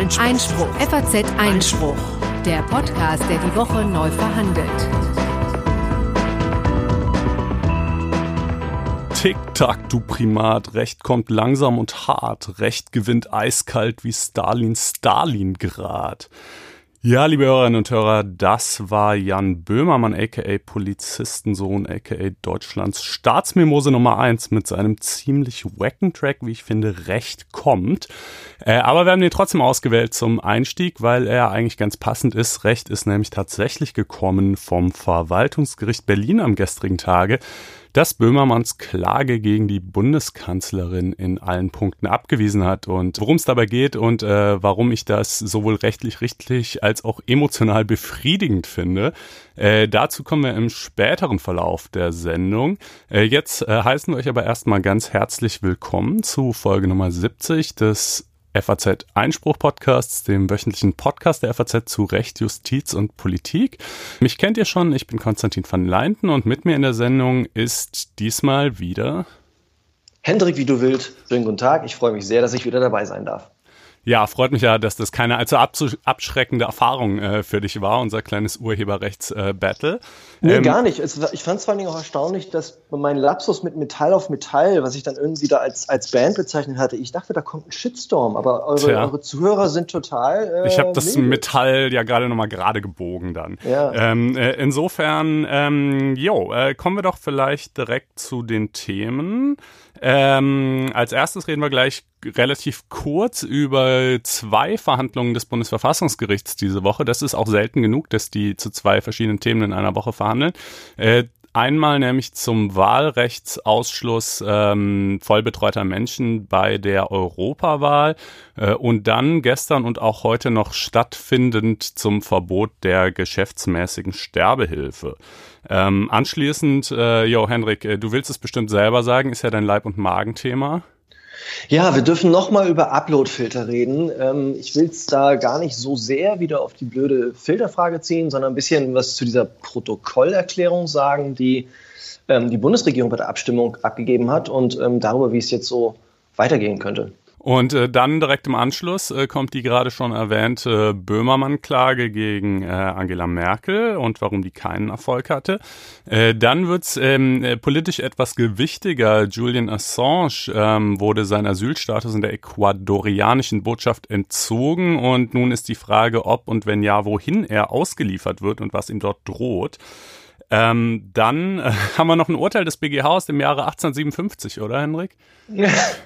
Einspruch. Einspruch. FAZ Einspruch. Der Podcast, der die Woche neu verhandelt. Tick-Tack, du Primat. Recht kommt langsam und hart. Recht gewinnt eiskalt wie Stalin Stalingrad. Ja, liebe Hörerinnen und Hörer, das war Jan Böhmermann, aka Polizistensohn, aka Deutschlands Staatsmimose Nummer eins mit seinem ziemlich wacken Track, wie ich finde, recht kommt. Äh, aber wir haben ihn trotzdem ausgewählt zum Einstieg, weil er eigentlich ganz passend ist. Recht ist nämlich tatsächlich gekommen vom Verwaltungsgericht Berlin am gestrigen Tage dass Böhmermanns Klage gegen die Bundeskanzlerin in allen Punkten abgewiesen hat und worum es dabei geht und äh, warum ich das sowohl rechtlich richtig als auch emotional befriedigend finde. Äh, dazu kommen wir im späteren Verlauf der Sendung. Äh, jetzt äh, heißen wir euch aber erstmal ganz herzlich willkommen zu Folge Nummer 70 des FAZ Einspruch Podcasts, dem wöchentlichen Podcast der FAZ zu Recht, Justiz und Politik. Mich kennt ihr schon, ich bin Konstantin van Leinten und mit mir in der Sendung ist diesmal wieder Hendrik, wie du willst. Schönen guten Tag. Ich freue mich sehr, dass ich wieder dabei sein darf. Ja, freut mich ja, dass das keine allzu abschreckende Erfahrung äh, für dich war, unser kleines Urheberrechts-Battle. Äh, nee, ähm, gar nicht. Es, ich fand es vor allen Dingen auch erstaunlich, dass mein Lapsus mit Metall auf Metall, was ich dann irgendwie da als, als Band bezeichnet hatte, ich dachte, da kommt ein Shitstorm, aber eure, eure Zuhörer sind total. Äh, ich habe das Metall ja gerade nochmal gerade gebogen dann. Ja. Ähm, äh, insofern, ähm, jo, äh, kommen wir doch vielleicht direkt zu den Themen. Ähm, als erstes reden wir gleich relativ kurz über zwei Verhandlungen des Bundesverfassungsgerichts diese Woche. Das ist auch selten genug, dass die zu zwei verschiedenen Themen in einer Woche verhandeln. Äh, Einmal nämlich zum Wahlrechtsausschluss ähm, vollbetreuter Menschen bei der Europawahl äh, und dann gestern und auch heute noch stattfindend zum Verbot der geschäftsmäßigen Sterbehilfe. Ähm, anschließend, äh, jo, Henrik, äh, du willst es bestimmt selber sagen, ist ja dein Leib- und Magenthema. Ja, wir dürfen nochmal über Uploadfilter reden. Ähm, ich will es da gar nicht so sehr wieder auf die blöde Filterfrage ziehen, sondern ein bisschen was zu dieser Protokollerklärung sagen, die ähm, die Bundesregierung bei der Abstimmung abgegeben hat und ähm, darüber, wie es jetzt so weitergehen könnte. Und äh, dann direkt im Anschluss äh, kommt die gerade schon erwähnte Böhmermann-Klage gegen äh, Angela Merkel und warum die keinen Erfolg hatte. Äh, dann wird's ähm, äh, politisch etwas gewichtiger. Julian Assange ähm, wurde sein Asylstatus in der ecuadorianischen Botschaft entzogen und nun ist die Frage, ob und wenn ja, wohin er ausgeliefert wird und was ihm dort droht. Ähm, dann äh, haben wir noch ein Urteil des BGH aus dem Jahre 1857, oder Henrik?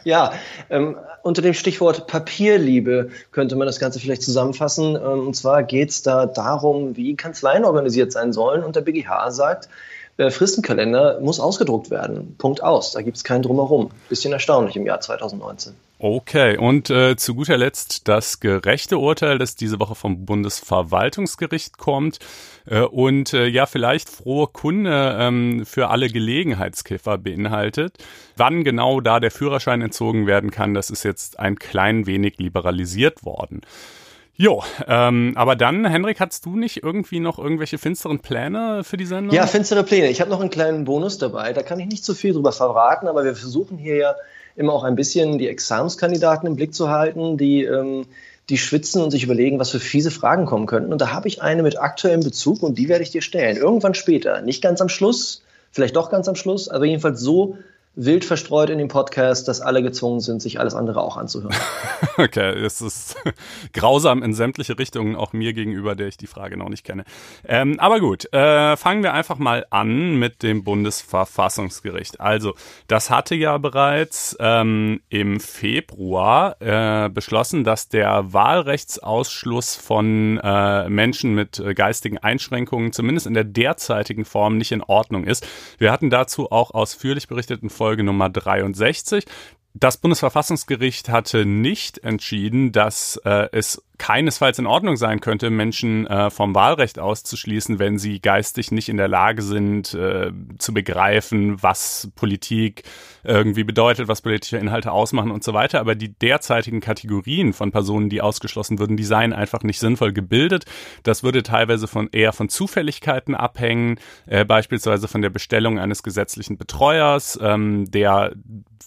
Ja, ähm, unter dem Stichwort Papierliebe könnte man das Ganze vielleicht zusammenfassen. Ähm, und zwar geht es da darum, wie Kanzleien organisiert sein sollen. Und der BGH sagt, äh, Fristenkalender muss ausgedruckt werden. Punkt aus. Da gibt es keinen Drumherum. Bisschen erstaunlich im Jahr 2019. Okay, und äh, zu guter Letzt das gerechte Urteil, das diese Woche vom Bundesverwaltungsgericht kommt. Äh, und äh, ja, vielleicht frohe Kunde ähm, für alle Gelegenheitskiffer beinhaltet. Wann genau da der Führerschein entzogen werden kann, das ist jetzt ein klein wenig liberalisiert worden. Jo, ähm, aber dann, Henrik, hast du nicht irgendwie noch irgendwelche finsteren Pläne für die Sendung? Ja, finstere Pläne. Ich habe noch einen kleinen Bonus dabei. Da kann ich nicht zu viel drüber verraten, aber wir versuchen hier ja immer auch ein bisschen die Examenskandidaten im Blick zu halten, die, ähm, die schwitzen und sich überlegen, was für fiese Fragen kommen könnten. Und da habe ich eine mit aktuellem Bezug und die werde ich dir stellen. Irgendwann später. Nicht ganz am Schluss, vielleicht doch ganz am Schluss, aber jedenfalls so, wild verstreut in dem Podcast, dass alle gezwungen sind, sich alles andere auch anzuhören. okay, es ist grausam in sämtliche Richtungen, auch mir gegenüber, der ich die Frage noch nicht kenne. Ähm, aber gut, äh, fangen wir einfach mal an mit dem Bundesverfassungsgericht. Also, das hatte ja bereits ähm, im Februar äh, beschlossen, dass der Wahlrechtsausschluss von äh, Menschen mit äh, geistigen Einschränkungen zumindest in der derzeitigen Form nicht in Ordnung ist. Wir hatten dazu auch ausführlich berichteten Folge Nummer 63. Das Bundesverfassungsgericht hatte nicht entschieden, dass äh, es keinesfalls in Ordnung sein könnte, Menschen äh, vom Wahlrecht auszuschließen, wenn sie geistig nicht in der Lage sind, äh, zu begreifen, was Politik irgendwie bedeutet, was politische Inhalte ausmachen und so weiter. Aber die derzeitigen Kategorien von Personen, die ausgeschlossen würden, die seien einfach nicht sinnvoll gebildet. Das würde teilweise von eher von Zufälligkeiten abhängen, äh, beispielsweise von der Bestellung eines gesetzlichen Betreuers, ähm, der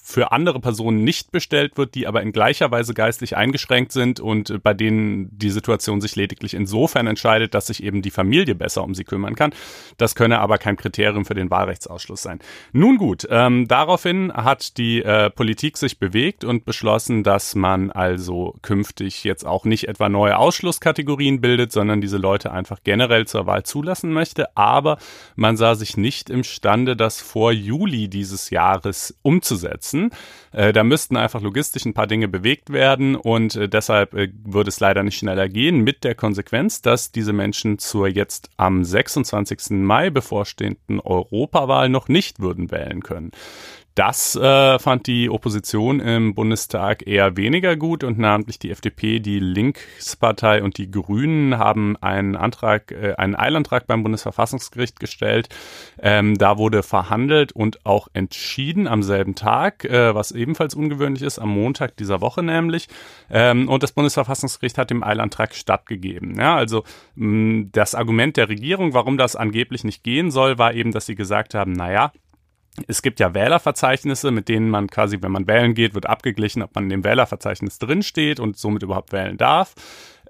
für andere Personen nicht bestellt wird, die aber in gleicher Weise geistlich eingeschränkt sind und äh, bei denen die Situation sich lediglich insofern entscheidet, dass sich eben die Familie besser um sie kümmern kann. Das könne aber kein Kriterium für den Wahlrechtsausschluss sein. Nun gut, ähm, daraufhin hat die äh, Politik sich bewegt und beschlossen, dass man also künftig jetzt auch nicht etwa neue Ausschlusskategorien bildet, sondern diese Leute einfach generell zur Wahl zulassen möchte. Aber man sah sich nicht imstande, das vor Juli dieses Jahres umzusetzen. Äh, da müssten einfach logistisch ein paar Dinge bewegt werden und äh, deshalb äh, würde es leider nicht schneller gehen mit der Konsequenz, dass diese Menschen zur jetzt am 26. Mai bevorstehenden Europawahl noch nicht würden wählen können. Das äh, fand die Opposition im Bundestag eher weniger gut und namentlich die FDP, die Linkspartei und die Grünen haben einen Antrag, äh, einen Eilantrag beim Bundesverfassungsgericht gestellt. Ähm, da wurde verhandelt und auch entschieden am selben Tag, äh, was ebenfalls ungewöhnlich ist, am Montag dieser Woche nämlich. Ähm, und das Bundesverfassungsgericht hat dem Eilantrag stattgegeben. Ja, also mh, das Argument der Regierung, warum das angeblich nicht gehen soll, war eben, dass sie gesagt haben, naja, es gibt ja Wählerverzeichnisse, mit denen man quasi, wenn man wählen geht, wird abgeglichen, ob man in dem Wählerverzeichnis drinsteht und somit überhaupt wählen darf.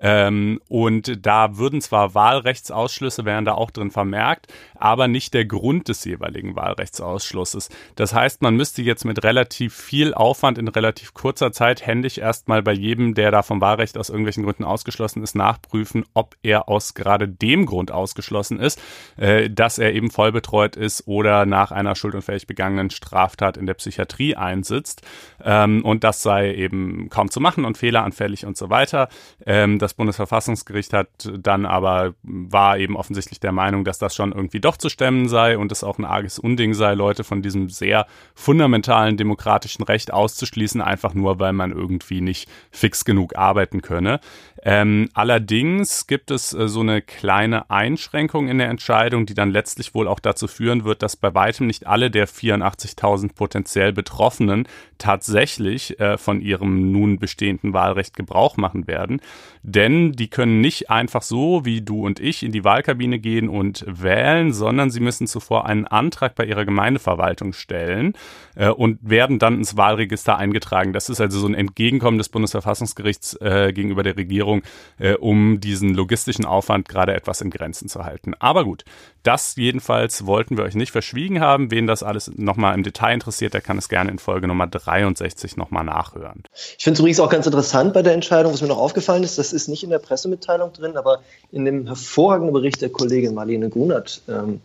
Ähm, und da würden zwar Wahlrechtsausschlüsse wären da auch drin vermerkt, aber nicht der Grund des jeweiligen Wahlrechtsausschlusses. Das heißt, man müsste jetzt mit relativ viel Aufwand in relativ kurzer Zeit händisch erstmal bei jedem, der da vom Wahlrecht aus irgendwelchen Gründen ausgeschlossen ist, nachprüfen, ob er aus gerade dem Grund ausgeschlossen ist, äh, dass er eben voll betreut ist oder nach einer schuldunfähig begangenen Straftat in der Psychiatrie einsitzt. Ähm, und das sei eben kaum zu machen und fehleranfällig und so weiter. Ähm, das Bundesverfassungsgericht hat dann aber, war eben offensichtlich der Meinung, dass das schon irgendwie doch zu stemmen sei und es auch ein arges Unding sei, Leute von diesem sehr fundamentalen demokratischen Recht auszuschließen, einfach nur, weil man irgendwie nicht fix genug arbeiten könne. Ähm, allerdings gibt es äh, so eine kleine Einschränkung in der Entscheidung, die dann letztlich wohl auch dazu führen wird, dass bei weitem nicht alle der 84.000 potenziell Betroffenen tatsächlich äh, von ihrem nun bestehenden Wahlrecht Gebrauch machen werden. Denn die können nicht einfach so wie du und ich in die Wahlkabine gehen und wählen, sondern sie müssen zuvor einen Antrag bei ihrer Gemeindeverwaltung stellen äh, und werden dann ins Wahlregister eingetragen. Das ist also so ein Entgegenkommen des Bundesverfassungsgerichts äh, gegenüber der Regierung, äh, um diesen logistischen Aufwand gerade etwas in Grenzen zu halten. Aber gut, das jedenfalls wollten wir euch nicht verschwiegen haben. Wen das alles nochmal im Detail interessiert, der kann es gerne in Folge Nummer 63 nochmal nachhören. Ich finde es übrigens auch ganz interessant bei der Entscheidung, was mir noch aufgefallen ist, das ist nicht in der Pressemitteilung drin, aber in dem hervorragenden Bericht der Kollegin Marlene Grunert ähm,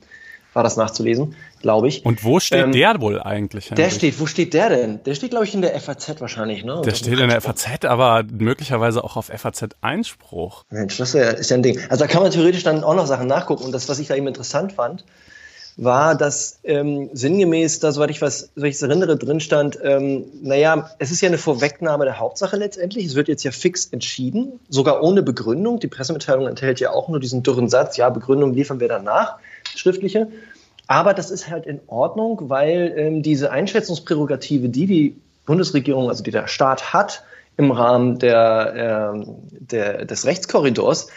war das nachzulesen, glaube ich. Und wo steht ähm, der wohl eigentlich? Henrik? Der steht, wo steht der denn? Der steht, glaube ich, in der FAZ wahrscheinlich, ne? Der steht in der FAZ, aber möglicherweise auch auf FAZ-Einspruch. Mensch, das ist ja ein Ding. Also da kann man theoretisch dann auch noch Sachen nachgucken. Und das, was ich da eben interessant fand, war, dass ähm, sinngemäß, da soweit ich was, soweit ich es erinnere, drin stand, ähm, naja, es ist ja eine Vorwegnahme der Hauptsache letztendlich. Es wird jetzt ja fix entschieden, sogar ohne Begründung. Die Pressemitteilung enthält ja auch nur diesen dürren Satz, ja, Begründung liefern wir dann nach, schriftliche. Aber das ist halt in Ordnung, weil ähm, diese Einschätzungsprärogative, die die Bundesregierung, also die der Staat hat, im Rahmen der, äh, der, des Rechtskorridors,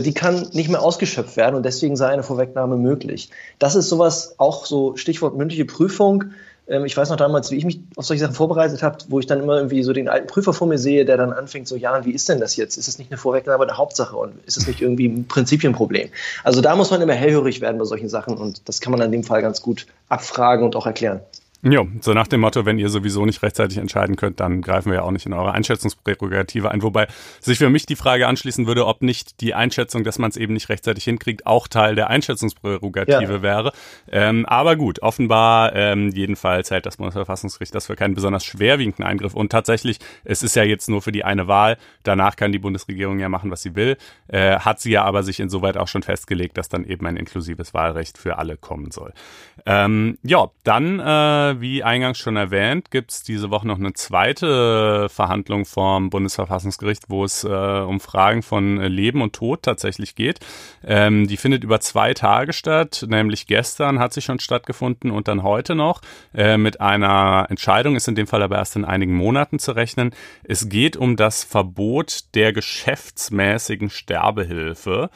die kann nicht mehr ausgeschöpft werden und deswegen sei eine Vorwegnahme möglich. Das ist sowas, auch so Stichwort mündliche Prüfung. Ähm, ich weiß noch damals, wie ich mich auf solche Sachen vorbereitet habe, wo ich dann immer irgendwie so den alten Prüfer vor mir sehe, der dann anfängt so, ja, wie ist denn das jetzt? Ist es nicht eine Vorwegnahme der Hauptsache und ist es nicht irgendwie ein Prinzipienproblem? Also da muss man immer hellhörig werden bei solchen Sachen und das kann man in dem Fall ganz gut abfragen und auch erklären. Jo, so nach dem Motto, wenn ihr sowieso nicht rechtzeitig entscheiden könnt, dann greifen wir ja auch nicht in eure Einschätzungsprärogative ein. Wobei sich für mich die Frage anschließen würde, ob nicht die Einschätzung, dass man es eben nicht rechtzeitig hinkriegt, auch Teil der Einschätzungsprärogative ja. wäre. Ähm, aber gut, offenbar ähm, jedenfalls hält das Bundesverfassungsgericht das für keinen besonders schwerwiegenden Eingriff. Und tatsächlich, es ist ja jetzt nur für die eine Wahl. Danach kann die Bundesregierung ja machen, was sie will. Äh, hat sie ja aber sich insoweit auch schon festgelegt, dass dann eben ein inklusives Wahlrecht für alle kommen soll. Ähm, ja, dann äh, wie eingangs schon erwähnt, gibt es diese Woche noch eine zweite Verhandlung vom Bundesverfassungsgericht, wo es äh, um Fragen von Leben und Tod tatsächlich geht. Ähm, die findet über zwei Tage statt, nämlich gestern hat sie schon stattgefunden und dann heute noch. Äh, mit einer Entscheidung ist in dem Fall aber erst in einigen Monaten zu rechnen. Es geht um das Verbot der geschäftsmäßigen Sterbehilfe.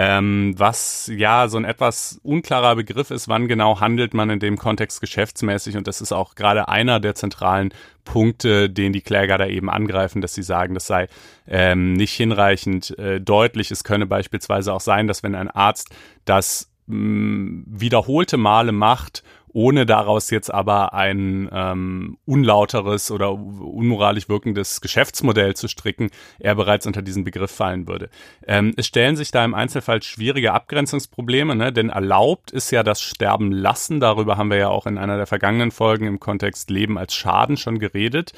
Ähm, was ja so ein etwas unklarer Begriff ist, wann genau handelt man in dem Kontext geschäftsmäßig und das ist auch gerade einer der zentralen Punkte, den die Kläger da eben angreifen, dass sie sagen, das sei ähm, nicht hinreichend äh, deutlich. Es könne beispielsweise auch sein, dass wenn ein Arzt das mh, wiederholte Male macht ohne daraus jetzt aber ein ähm, unlauteres oder unmoralisch wirkendes Geschäftsmodell zu stricken, er bereits unter diesen Begriff fallen würde. Ähm, es stellen sich da im Einzelfall schwierige Abgrenzungsprobleme, ne? denn erlaubt ist ja das Sterben lassen. Darüber haben wir ja auch in einer der vergangenen Folgen im Kontext Leben als Schaden schon geredet.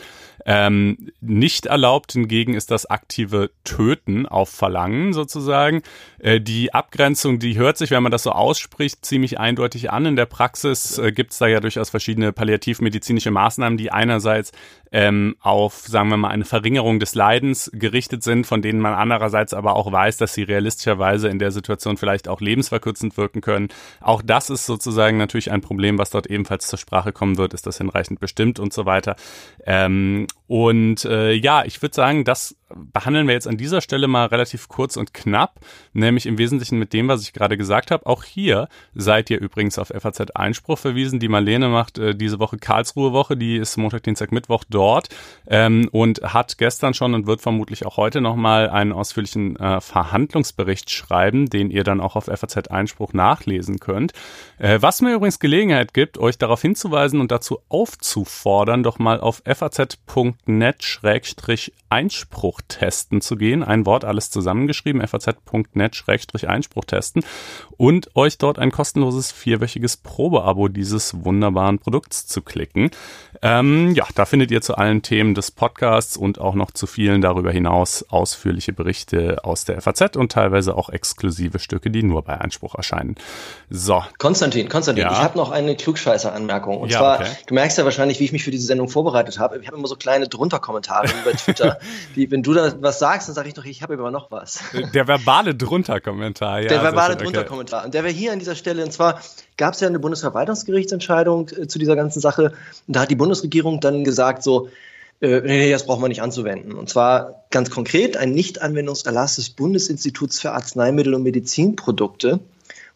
Ähm, nicht erlaubt hingegen ist das aktive Töten auf Verlangen sozusagen. Äh, die Abgrenzung, die hört sich, wenn man das so ausspricht, ziemlich eindeutig an. In der Praxis äh, gibt es da ja durchaus verschiedene palliativmedizinische Maßnahmen, die einerseits ähm, auf, sagen wir mal, eine Verringerung des Leidens gerichtet sind, von denen man andererseits aber auch weiß, dass sie realistischerweise in der Situation vielleicht auch lebensverkürzend wirken können. Auch das ist sozusagen natürlich ein Problem, was dort ebenfalls zur Sprache kommen wird. Ist das hinreichend bestimmt und so weiter. Ähm, und äh, ja, ich würde sagen, das behandeln wir jetzt an dieser Stelle mal relativ kurz und knapp, nämlich im Wesentlichen mit dem, was ich gerade gesagt habe. Auch hier seid ihr übrigens auf FAZ Einspruch verwiesen. Die Marlene macht äh, diese Woche Karlsruhe Woche, die ist Montag, Dienstag, Mittwoch dort ähm, und hat gestern schon und wird vermutlich auch heute nochmal einen ausführlichen äh, Verhandlungsbericht schreiben, den ihr dann auch auf FAZ Einspruch nachlesen könnt. Äh, was mir übrigens Gelegenheit gibt, euch darauf hinzuweisen und dazu aufzufordern, doch mal auf faz.net-einspruch testen zu gehen. Ein Wort, alles zusammengeschrieben, faz.net-einspruch testen und euch dort ein kostenloses vierwöchiges Probeabo dieses wunderbaren Produkts zu klicken. Ähm, ja, da findet ihr zu allen Themen des Podcasts und auch noch zu vielen darüber hinaus ausführliche Berichte aus der FAZ und teilweise auch exklusive Stücke, die nur bei Einspruch erscheinen. So. Konstantin, Konstantin, ja. ich habe noch eine Klugscheißer-Anmerkung. Und ja, zwar, okay. du merkst ja wahrscheinlich, wie ich mich für diese Sendung vorbereitet habe. Ich habe immer so kleine Drunter-Kommentare bei Twitter, die, wenn du da was sagst, dann sage ich doch, ich habe immer noch was. Der verbale Drunter-Kommentar, ja. Der verbale Drunter-Kommentar. Und der wäre hier an dieser Stelle, und zwar gab es ja eine Bundesverwaltungsgerichtsentscheidung äh, zu dieser ganzen Sache. Und da hat die Bundesregierung dann gesagt, so, äh, nee, das brauchen wir nicht anzuwenden. Und zwar ganz konkret ein Nichtanwendungserlass des Bundesinstituts für Arzneimittel und Medizinprodukte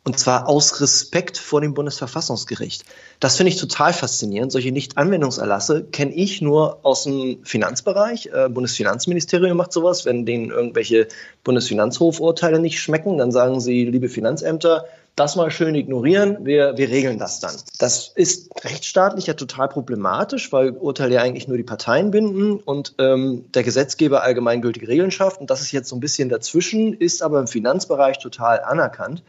und zwar aus Respekt vor dem Bundesverfassungsgericht. Das finde ich total faszinierend. Solche Nicht-Anwendungserlasse kenne ich nur aus dem Finanzbereich. Äh, Bundesfinanzministerium macht sowas. Wenn denen irgendwelche Bundesfinanzhofurteile nicht schmecken, dann sagen sie, liebe Finanzämter, das mal schön ignorieren, wir, wir regeln das dann. Das ist rechtsstaatlich ja total problematisch, weil Urteile ja eigentlich nur die Parteien binden und ähm, der Gesetzgeber allgemeingültige Regeln schafft. Und das ist jetzt so ein bisschen dazwischen, ist aber im Finanzbereich total anerkannt.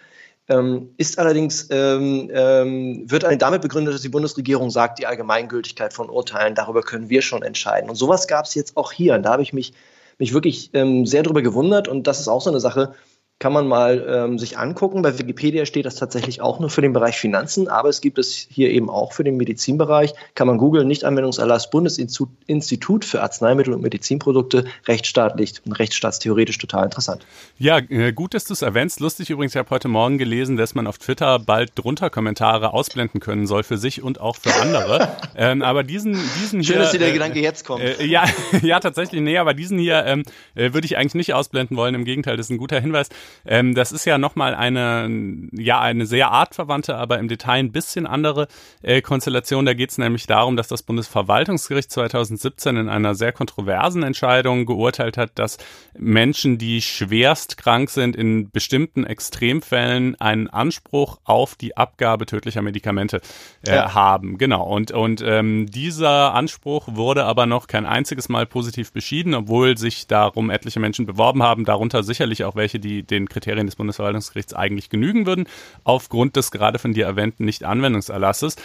Ähm, ist allerdings, ähm, ähm, wird damit begründet, dass die Bundesregierung sagt, die Allgemeingültigkeit von Urteilen, darüber können wir schon entscheiden. Und sowas gab es jetzt auch hier. Und da habe ich mich, mich wirklich ähm, sehr darüber gewundert. Und das ist auch so eine Sache, kann man mal ähm, sich angucken. Bei Wikipedia steht das tatsächlich auch nur für den Bereich Finanzen, aber es gibt es hier eben auch für den Medizinbereich. Kann man googeln, Nichtanwendungserlass Bundesinstitut für Arzneimittel und Medizinprodukte, rechtsstaatlich und rechtsstaatstheoretisch total interessant. Ja, äh, gut, dass du es erwähnst. Lustig übrigens, ich habe heute Morgen gelesen, dass man auf Twitter bald drunter Kommentare ausblenden können soll für sich und auch für andere. ähm, aber diesen, diesen Schön, hier, dass dir der äh, Gedanke jetzt kommt. Äh, ja, ja, tatsächlich, nee, aber diesen hier ähm, äh, würde ich eigentlich nicht ausblenden wollen. Im Gegenteil, das ist ein guter Hinweis. Ähm, das ist ja nochmal eine, ja, eine sehr artverwandte, aber im Detail ein bisschen andere äh, Konstellation. Da geht es nämlich darum, dass das Bundesverwaltungsgericht 2017 in einer sehr kontroversen Entscheidung geurteilt hat, dass Menschen, die schwerst krank sind, in bestimmten Extremfällen einen Anspruch auf die Abgabe tödlicher Medikamente äh, ja. haben. Genau. Und, und ähm, dieser Anspruch wurde aber noch kein einziges Mal positiv beschieden, obwohl sich darum etliche Menschen beworben haben, darunter sicherlich auch welche, die den Kriterien des Bundesverwaltungsgerichts eigentlich genügen würden, aufgrund des gerade von dir erwähnten Nichtanwendungserlasses.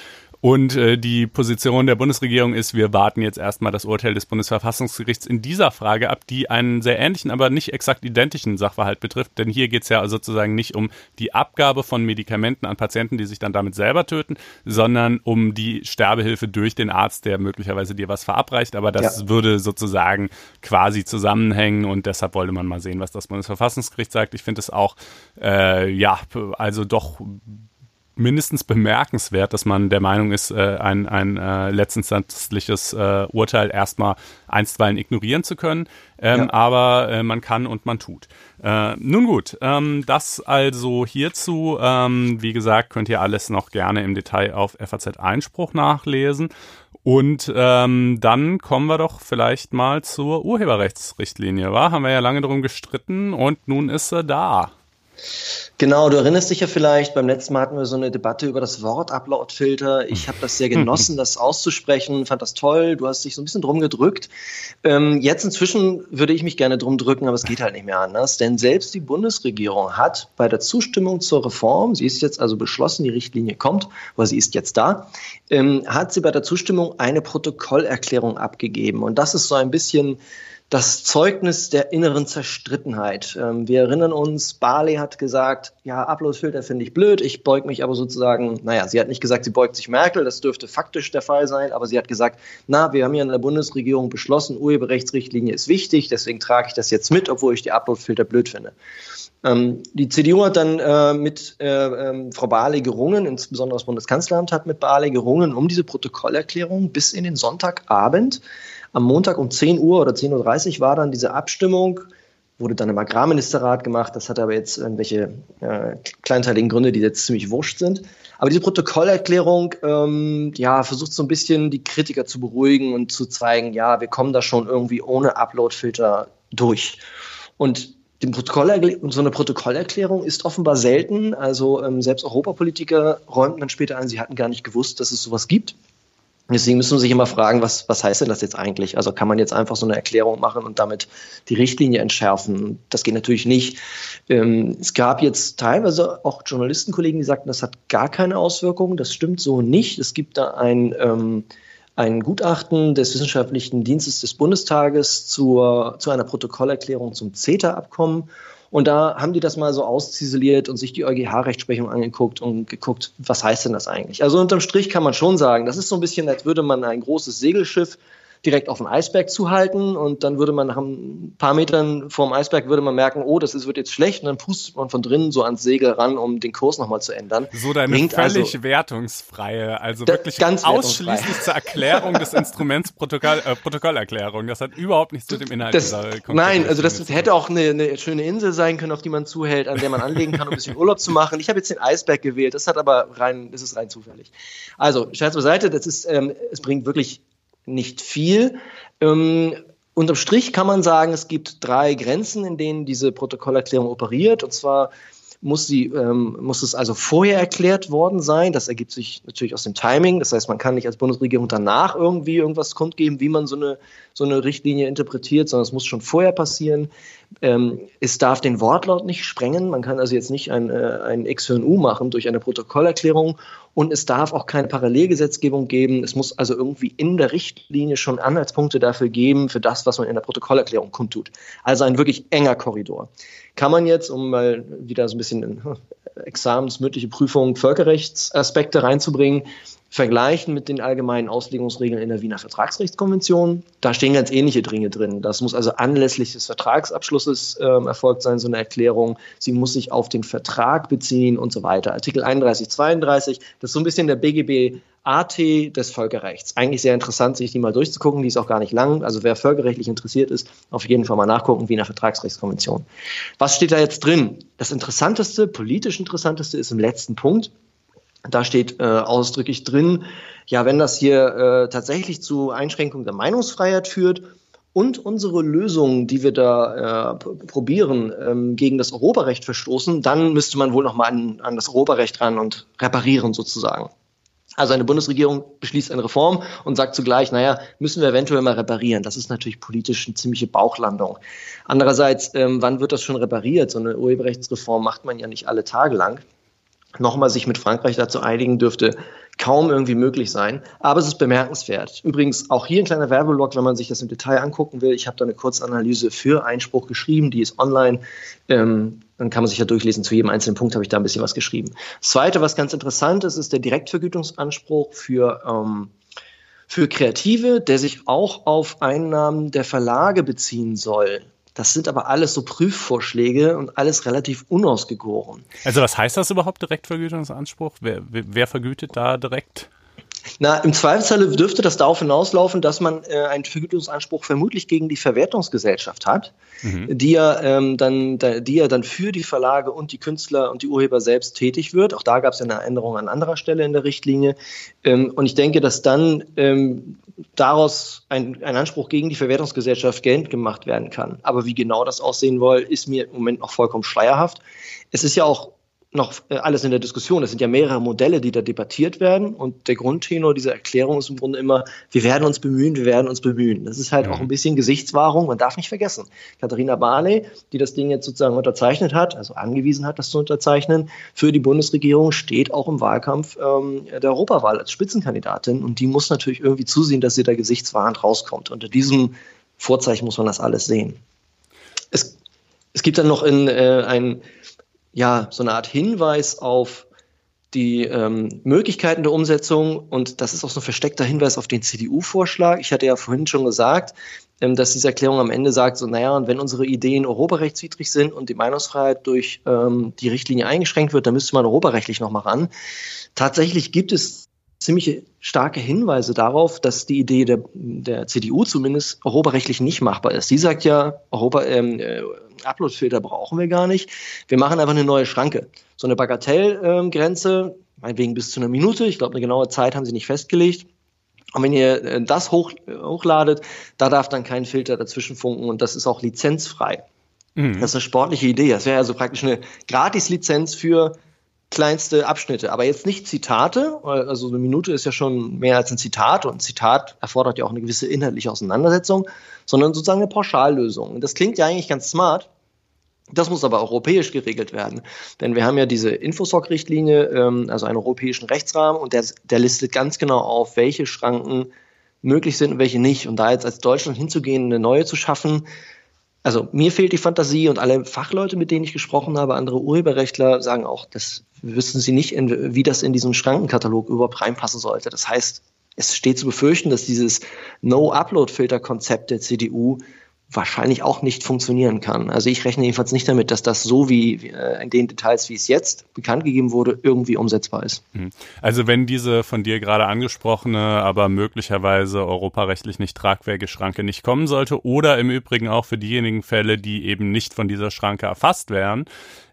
Und äh, die Position der Bundesregierung ist, wir warten jetzt erstmal das Urteil des Bundesverfassungsgerichts in dieser Frage ab, die einen sehr ähnlichen, aber nicht exakt identischen Sachverhalt betrifft. Denn hier geht es ja sozusagen nicht um die Abgabe von Medikamenten an Patienten, die sich dann damit selber töten, sondern um die Sterbehilfe durch den Arzt, der möglicherweise dir was verabreicht. Aber das ja. würde sozusagen quasi zusammenhängen und deshalb wollte man mal sehen, was das Bundesverfassungsgericht sagt. Ich finde es auch, äh, ja, also doch mindestens bemerkenswert, dass man der Meinung ist, äh, ein, ein äh, letztinstanzliches äh, Urteil erstmal einstweilen ignorieren zu können. Ähm, ja. Aber äh, man kann und man tut. Äh, nun gut, ähm, das also hierzu. Ähm, wie gesagt, könnt ihr alles noch gerne im Detail auf FAZ Einspruch nachlesen. Und ähm, dann kommen wir doch vielleicht mal zur Urheberrechtsrichtlinie, war? Haben wir ja lange darum gestritten und nun ist sie da. Genau, du erinnerst dich ja vielleicht, beim letzten Mal hatten wir so eine Debatte über das Wort Upload-Filter. Ich habe das sehr genossen, das auszusprechen, fand das toll. Du hast dich so ein bisschen drum gedrückt. Ähm, jetzt inzwischen würde ich mich gerne drum drücken, aber es geht halt nicht mehr anders. Denn selbst die Bundesregierung hat bei der Zustimmung zur Reform, sie ist jetzt also beschlossen, die Richtlinie kommt, weil sie ist jetzt da, ähm, hat sie bei der Zustimmung eine Protokollerklärung abgegeben. Und das ist so ein bisschen das Zeugnis der inneren Zerstrittenheit. Ähm, wir erinnern uns, Barley hat gesagt, ja, Uploadfilter finde ich blöd, ich beug mich aber sozusagen, naja, sie hat nicht gesagt, sie beugt sich Merkel, das dürfte faktisch der Fall sein, aber sie hat gesagt, na, wir haben ja in der Bundesregierung beschlossen, Urheberrechtsrichtlinie ist wichtig, deswegen trage ich das jetzt mit, obwohl ich die Uploadfilter blöd finde. Ähm, die CDU hat dann äh, mit äh, ähm, Frau Barley gerungen, insbesondere das Bundeskanzleramt hat mit Barley gerungen um diese Protokollerklärung bis in den Sonntagabend. Am Montag um 10 Uhr oder 10.30 Uhr war dann diese Abstimmung, wurde dann im Agrarministerrat gemacht. Das hat aber jetzt irgendwelche äh, kleinteiligen Gründe, die jetzt ziemlich wurscht sind. Aber diese Protokollerklärung ähm, ja, versucht so ein bisschen die Kritiker zu beruhigen und zu zeigen, ja, wir kommen da schon irgendwie ohne Uploadfilter durch. Und so eine Protokollerklärung ist offenbar selten. Also ähm, selbst Europapolitiker räumten dann später ein, sie hatten gar nicht gewusst, dass es sowas gibt. Deswegen müssen wir sich immer fragen, was, was heißt denn das jetzt eigentlich? Also kann man jetzt einfach so eine Erklärung machen und damit die Richtlinie entschärfen? Das geht natürlich nicht. Ähm, es gab jetzt teilweise auch Journalistenkollegen, die sagten, das hat gar keine Auswirkungen. Das stimmt so nicht. Es gibt da ein, ähm, ein Gutachten des Wissenschaftlichen Dienstes des Bundestages zur, zu einer Protokollerklärung zum CETA-Abkommen. Und da haben die das mal so ausziseliert und sich die EuGH-Rechtsprechung angeguckt und geguckt, was heißt denn das eigentlich? Also unterm Strich kann man schon sagen, das ist so ein bisschen, als würde man ein großes Segelschiff direkt auf den Eisberg zuhalten und dann würde man nach ein paar Metern vorm Eisberg würde man merken, oh, das ist, wird jetzt schlecht und dann pustet man von drinnen so ans Segel ran, um den Kurs nochmal zu ändern. So deine Bringt völlig also, wertungsfreie, also wirklich ganz ausschließlich zur Erklärung des Instruments Protokoll, äh, Protokollerklärung. Das hat überhaupt nichts mit dem Inhalt das, dieser Nein, also das hätte auch eine, eine schöne Insel sein können, auf die man zuhält, an der man anlegen kann, um ein bisschen Urlaub zu machen. Ich habe jetzt den Eisberg gewählt, das hat aber rein, das ist rein zufällig. Also, Scherz beiseite, das ist, ähm, es bringt wirklich nicht viel. Ähm, unterm Strich kann man sagen, es gibt drei Grenzen, in denen diese Protokollerklärung operiert. Und zwar muss, sie, ähm, muss es also vorher erklärt worden sein. Das ergibt sich natürlich aus dem Timing. Das heißt, man kann nicht als Bundesregierung danach irgendwie irgendwas kundgeben, wie man so eine, so eine Richtlinie interpretiert, sondern es muss schon vorher passieren. Ähm, es darf den Wortlaut nicht sprengen. Man kann also jetzt nicht ein, äh, ein X für ein U machen durch eine Protokollerklärung. Und es darf auch keine Parallelgesetzgebung geben. Es muss also irgendwie in der Richtlinie schon Anhaltspunkte dafür geben, für das, was man in der Protokollerklärung kundtut. Also ein wirklich enger Korridor. Kann man jetzt, um mal wieder so ein bisschen in examensmündliche Prüfung Völkerrechtsaspekte reinzubringen, vergleichen mit den allgemeinen Auslegungsregeln in der Wiener Vertragsrechtskonvention. Da stehen ganz ähnliche Dinge drin. Das muss also anlässlich des Vertragsabschlusses äh, erfolgt sein, so eine Erklärung. Sie muss sich auf den Vertrag beziehen und so weiter. Artikel 31, 32, das ist so ein bisschen der BGB AT des Völkerrechts. Eigentlich sehr interessant, sich die mal durchzugucken. Die ist auch gar nicht lang. Also wer völkerrechtlich interessiert ist, auf jeden Fall mal nachgucken, Wiener Vertragsrechtskonvention. Was steht da jetzt drin? Das Interessanteste, politisch Interessanteste ist im letzten Punkt. Da steht äh, ausdrücklich drin, ja, wenn das hier äh, tatsächlich zu Einschränkung der Meinungsfreiheit führt und unsere Lösungen, die wir da äh, probieren, ähm, gegen das Europarecht verstoßen, dann müsste man wohl nochmal an, an das Europarecht ran und reparieren sozusagen. Also eine Bundesregierung beschließt eine Reform und sagt zugleich, naja, müssen wir eventuell mal reparieren. Das ist natürlich politisch eine ziemliche Bauchlandung. Andererseits, ähm, wann wird das schon repariert? So eine Urheberrechtsreform macht man ja nicht alle Tage lang nochmal sich mit Frankreich dazu einigen dürfte kaum irgendwie möglich sein. Aber es ist bemerkenswert. Übrigens auch hier ein kleiner Werbelog, wenn man sich das im Detail angucken will. Ich habe da eine Kurzanalyse für Einspruch geschrieben, die ist online. Ähm, dann kann man sich ja durchlesen. Zu jedem einzelnen Punkt habe ich da ein bisschen was geschrieben. Das Zweite, was ganz interessant ist, ist der Direktvergütungsanspruch für ähm, für Kreative, der sich auch auf Einnahmen der Verlage beziehen soll. Das sind aber alles so Prüfvorschläge und alles relativ unausgegoren. Also was heißt das überhaupt, Direktvergütungsanspruch? Wer, wer vergütet da direkt? Na, im Zweifelsfall dürfte das darauf hinauslaufen, dass man äh, einen Vergütungsanspruch vermutlich gegen die Verwertungsgesellschaft hat, mhm. die, ja, ähm, dann, da, die ja dann für die Verlage und die Künstler und die Urheber selbst tätig wird. Auch da gab es ja eine Änderung an anderer Stelle in der Richtlinie. Ähm, und ich denke, dass dann ähm, daraus ein, ein Anspruch gegen die Verwertungsgesellschaft geltend gemacht werden kann. Aber wie genau das aussehen soll, ist mir im Moment noch vollkommen schleierhaft. Es ist ja auch noch äh, alles in der Diskussion. Es sind ja mehrere Modelle, die da debattiert werden. Und der Grundtenor dieser Erklärung ist im Grunde immer, wir werden uns bemühen, wir werden uns bemühen. Das ist halt mhm. auch ein bisschen Gesichtswahrung. Man darf nicht vergessen. Katharina Barley, die das Ding jetzt sozusagen unterzeichnet hat, also angewiesen hat, das zu unterzeichnen, für die Bundesregierung steht auch im Wahlkampf ähm, der Europawahl als Spitzenkandidatin. Und die muss natürlich irgendwie zusehen, dass sie da gesichtswahrend rauskommt. Unter diesem Vorzeichen muss man das alles sehen. Es, es gibt dann noch in, äh, ein ja, so eine Art Hinweis auf die ähm, Möglichkeiten der Umsetzung und das ist auch so ein versteckter Hinweis auf den CDU-Vorschlag. Ich hatte ja vorhin schon gesagt, ähm, dass diese Erklärung am Ende sagt, so naja, und wenn unsere Ideen europarechtswidrig sind und die Meinungsfreiheit durch ähm, die Richtlinie eingeschränkt wird, dann müsste man europarechtlich nochmal ran. Tatsächlich gibt es ziemlich starke Hinweise darauf, dass die Idee der, der CDU zumindest europarechtlich nicht machbar ist. Sie sagt ja, Europa, ähm, äh, Uploadfilter brauchen wir gar nicht. Wir machen einfach eine neue Schranke. So eine Bagatellgrenze, meinetwegen bis zu einer Minute. Ich glaube, eine genaue Zeit haben sie nicht festgelegt. Und wenn ihr äh, das hoch, äh, hochladet, da darf dann kein Filter dazwischen funken und das ist auch lizenzfrei. Mhm. Das ist eine sportliche Idee. Das wäre also praktisch eine Gratis-Lizenz für kleinste Abschnitte, aber jetzt nicht Zitate, also eine Minute ist ja schon mehr als ein Zitat und ein Zitat erfordert ja auch eine gewisse inhaltliche Auseinandersetzung, sondern sozusagen eine Pauschallösung. Und das klingt ja eigentlich ganz smart, das muss aber europäisch geregelt werden. Denn wir haben ja diese Infosoc-Richtlinie, ähm, also einen europäischen Rechtsrahmen, und der, der listet ganz genau auf, welche Schranken möglich sind und welche nicht. Und da jetzt als Deutschland hinzugehen, eine neue zu schaffen, also mir fehlt die Fantasie und alle Fachleute, mit denen ich gesprochen habe, andere Urheberrechtler sagen auch, das wissen sie nicht, wie das in diesen Schrankenkatalog überhaupt reinpassen sollte. Das heißt, es steht zu befürchten, dass dieses No-Upload-Filter-Konzept der CDU wahrscheinlich auch nicht funktionieren kann. Also ich rechne jedenfalls nicht damit, dass das so wie äh, in den Details, wie es jetzt bekannt gegeben wurde, irgendwie umsetzbar ist. Mhm. Also wenn diese von dir gerade angesprochene, aber möglicherweise europarechtlich nicht tragfähige Schranke nicht kommen sollte oder im Übrigen auch für diejenigen Fälle, die eben nicht von dieser Schranke erfasst werden,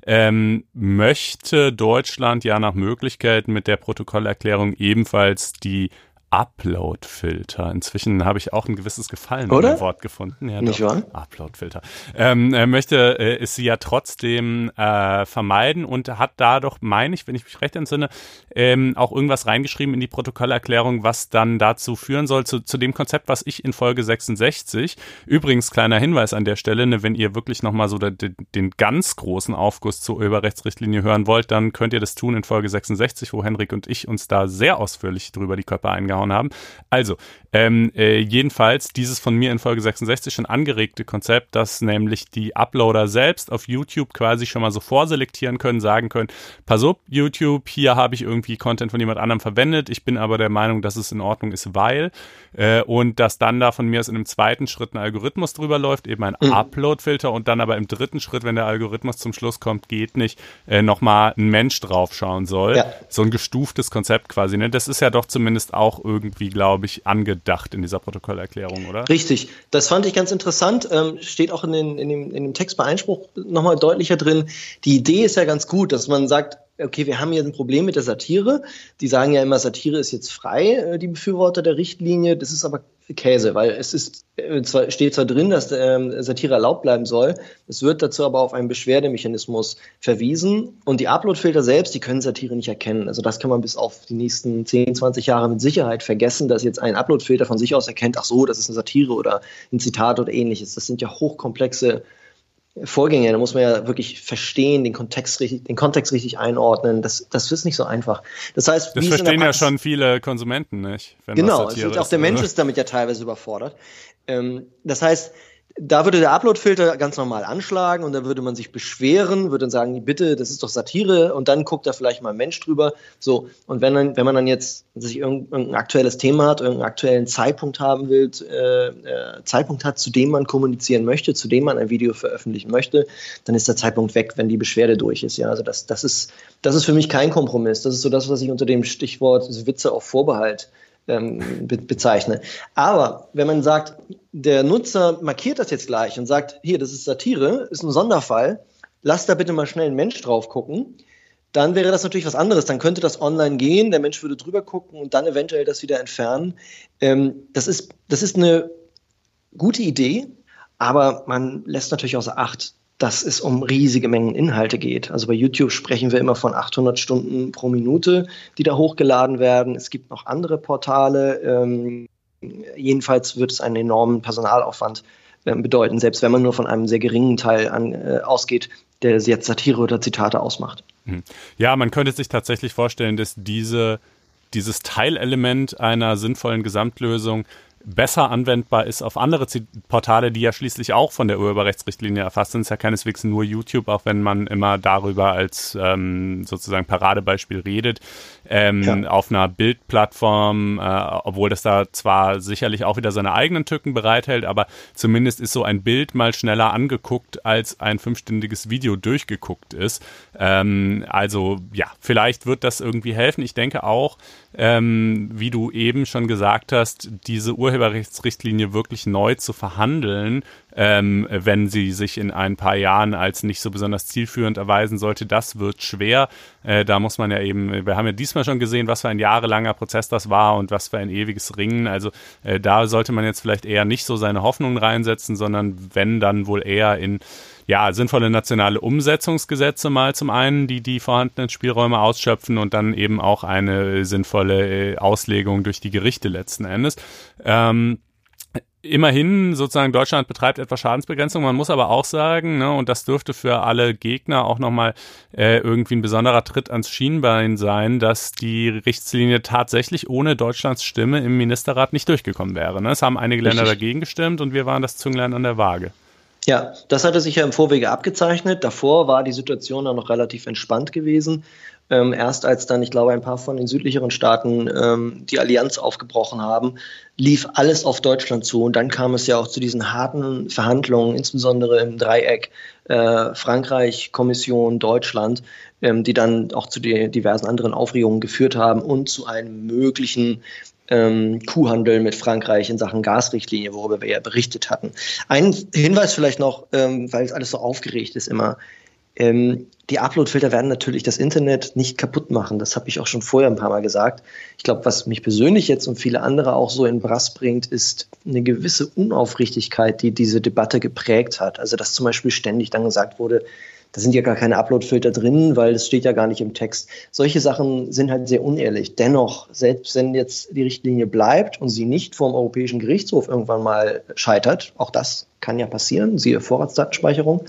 ähm, möchte Deutschland ja nach Möglichkeit mit der Protokollerklärung ebenfalls die Upload-Filter. Inzwischen habe ich auch ein gewisses Gefallen Oder? dem Wort gefunden. Ja, Nicht wahr? Upload-Filter. Ähm, er möchte äh, ist sie ja trotzdem äh, vermeiden und hat da doch, meine ich, wenn ich mich recht entsinne, ähm, auch irgendwas reingeschrieben in die Protokollerklärung, was dann dazu führen soll, zu, zu dem Konzept, was ich in Folge 66, übrigens kleiner Hinweis an der Stelle, ne, wenn ihr wirklich nochmal so den, den ganz großen Aufguss zur Urheberrechtsrichtlinie hören wollt, dann könnt ihr das tun in Folge 66, wo Henrik und ich uns da sehr ausführlich drüber die Körper eingehauen reingehauen haben. Also, ähm, äh, jedenfalls dieses von mir in Folge 66 schon angeregte Konzept, dass nämlich die Uploader selbst auf YouTube quasi schon mal so vorselektieren können, sagen können, pass auf, YouTube, hier habe ich irgendwie Content von jemand anderem verwendet, ich bin aber der Meinung, dass es in Ordnung ist, weil äh, und dass dann da von mir aus in einem zweiten Schritt ein Algorithmus drüber läuft, eben ein mhm. Upload-Filter und dann aber im dritten Schritt, wenn der Algorithmus zum Schluss kommt, geht nicht, äh, nochmal ein Mensch draufschauen soll. Ja. So ein gestuftes Konzept quasi. Ne? Das ist ja doch zumindest auch irgendwie, glaube ich, angedacht in dieser Protokollerklärung, oder? Richtig. Das fand ich ganz interessant. Ähm, steht auch in, den, in, dem, in dem Text bei Einspruch nochmal deutlicher drin. Die Idee ist ja ganz gut, dass man sagt, okay, wir haben hier ein Problem mit der Satire. Die sagen ja immer, Satire ist jetzt frei, äh, die Befürworter der Richtlinie. Das ist aber Käse, weil es ist äh, steht zwar drin, dass ähm, Satire erlaubt bleiben soll, es wird dazu aber auf einen Beschwerdemechanismus verwiesen und die Uploadfilter selbst, die können Satire nicht erkennen. Also das kann man bis auf die nächsten 10, 20 Jahre mit Sicherheit vergessen, dass jetzt ein Uploadfilter von sich aus erkennt, ach so, das ist eine Satire oder ein Zitat oder ähnliches. Das sind ja hochkomplexe Vorgänge, da muss man ja wirklich verstehen, den Kontext richtig, den Kontext richtig einordnen. Das, das ist nicht so einfach. Das heißt, das verstehen ja schon viele Konsumenten nicht. genau, auch der Mensch ist damit ja teilweise überfordert. Ähm, das heißt, da würde der Upload-Filter ganz normal anschlagen und da würde man sich beschweren, würde dann sagen, bitte, das ist doch Satire und dann guckt da vielleicht mal ein Mensch drüber. So, und wenn, dann, wenn man dann jetzt sich irgendein aktuelles Thema hat, irgendeinen aktuellen Zeitpunkt haben will, äh, äh, Zeitpunkt hat, zu dem man kommunizieren möchte, zu dem man ein Video veröffentlichen möchte, dann ist der Zeitpunkt weg, wenn die Beschwerde durch ist. Ja, also das, das ist, das ist für mich kein Kompromiss. Das ist so das, was ich unter dem Stichwort Witze auf Vorbehalt ähm, be bezeichne. Aber wenn man sagt, der Nutzer markiert das jetzt gleich und sagt, hier, das ist Satire, ist ein Sonderfall, lass da bitte mal schnell ein Mensch drauf gucken, dann wäre das natürlich was anderes. Dann könnte das online gehen, der Mensch würde drüber gucken und dann eventuell das wieder entfernen. Ähm, das, ist, das ist eine gute Idee, aber man lässt natürlich außer Acht, dass es um riesige Mengen Inhalte geht. Also bei YouTube sprechen wir immer von 800 Stunden pro Minute, die da hochgeladen werden. Es gibt noch andere Portale. Ähm, jedenfalls wird es einen enormen Personalaufwand äh, bedeuten, selbst wenn man nur von einem sehr geringen Teil an, äh, ausgeht, der jetzt Satire oder Zitate ausmacht. Mhm. Ja, man könnte sich tatsächlich vorstellen, dass diese, dieses Teilelement einer sinnvollen Gesamtlösung besser anwendbar ist auf andere Portale, die ja schließlich auch von der Urheberrechtsrichtlinie erfasst sind. Es ist ja keineswegs nur YouTube, auch wenn man immer darüber als ähm, sozusagen Paradebeispiel redet. Ähm, ja. Auf einer Bildplattform, äh, obwohl das da zwar sicherlich auch wieder seine eigenen Tücken bereithält, aber zumindest ist so ein Bild mal schneller angeguckt, als ein fünfstündiges Video durchgeguckt ist. Ähm, also ja, vielleicht wird das irgendwie helfen. Ich denke auch, ähm, wie du eben schon gesagt hast, diese Urheberrechtsrichtlinie wirklich neu zu verhandeln, ähm, wenn sie sich in ein paar Jahren als nicht so besonders zielführend erweisen sollte, das wird schwer. Äh, da muss man ja eben, wir haben ja diesmal schon gesehen, was für ein jahrelanger Prozess das war und was für ein ewiges Ringen. Also äh, da sollte man jetzt vielleicht eher nicht so seine Hoffnungen reinsetzen, sondern wenn dann wohl eher in ja, sinnvolle nationale Umsetzungsgesetze mal zum einen, die die vorhandenen Spielräume ausschöpfen und dann eben auch eine sinnvolle äh, Auslegung durch die Gerichte letzten Endes. Ähm, immerhin sozusagen Deutschland betreibt etwas Schadensbegrenzung. Man muss aber auch sagen, ne, und das dürfte für alle Gegner auch nochmal äh, irgendwie ein besonderer Tritt ans Schienbein sein, dass die Richtlinie tatsächlich ohne Deutschlands Stimme im Ministerrat nicht durchgekommen wäre. Ne? Es haben einige Länder Richtig. dagegen gestimmt und wir waren das Zünglein an der Waage. Ja, das hatte sich ja im Vorwege abgezeichnet. Davor war die Situation dann noch relativ entspannt gewesen. Ähm, erst als dann, ich glaube, ein paar von den südlicheren Staaten ähm, die Allianz aufgebrochen haben, lief alles auf Deutschland zu. Und dann kam es ja auch zu diesen harten Verhandlungen, insbesondere im Dreieck äh, Frankreich, Kommission, Deutschland, ähm, die dann auch zu diversen anderen Aufregungen geführt haben und zu einem möglichen ähm, Kuhhandel mit Frankreich in Sachen Gasrichtlinie, worüber wir ja berichtet hatten. Ein Hinweis vielleicht noch, ähm, weil es alles so aufgeregt ist immer. Ähm, die Uploadfilter werden natürlich das Internet nicht kaputt machen. Das habe ich auch schon vorher ein paar Mal gesagt. Ich glaube, was mich persönlich jetzt und viele andere auch so in Brass bringt, ist eine gewisse Unaufrichtigkeit, die diese Debatte geprägt hat. Also, dass zum Beispiel ständig dann gesagt wurde, da sind ja gar keine Upload-Filter drin, weil es steht ja gar nicht im Text. Solche Sachen sind halt sehr unehrlich. Dennoch, selbst wenn jetzt die Richtlinie bleibt und sie nicht vom Europäischen Gerichtshof irgendwann mal scheitert, auch das kann ja passieren, siehe Vorratsdatenspeicherung,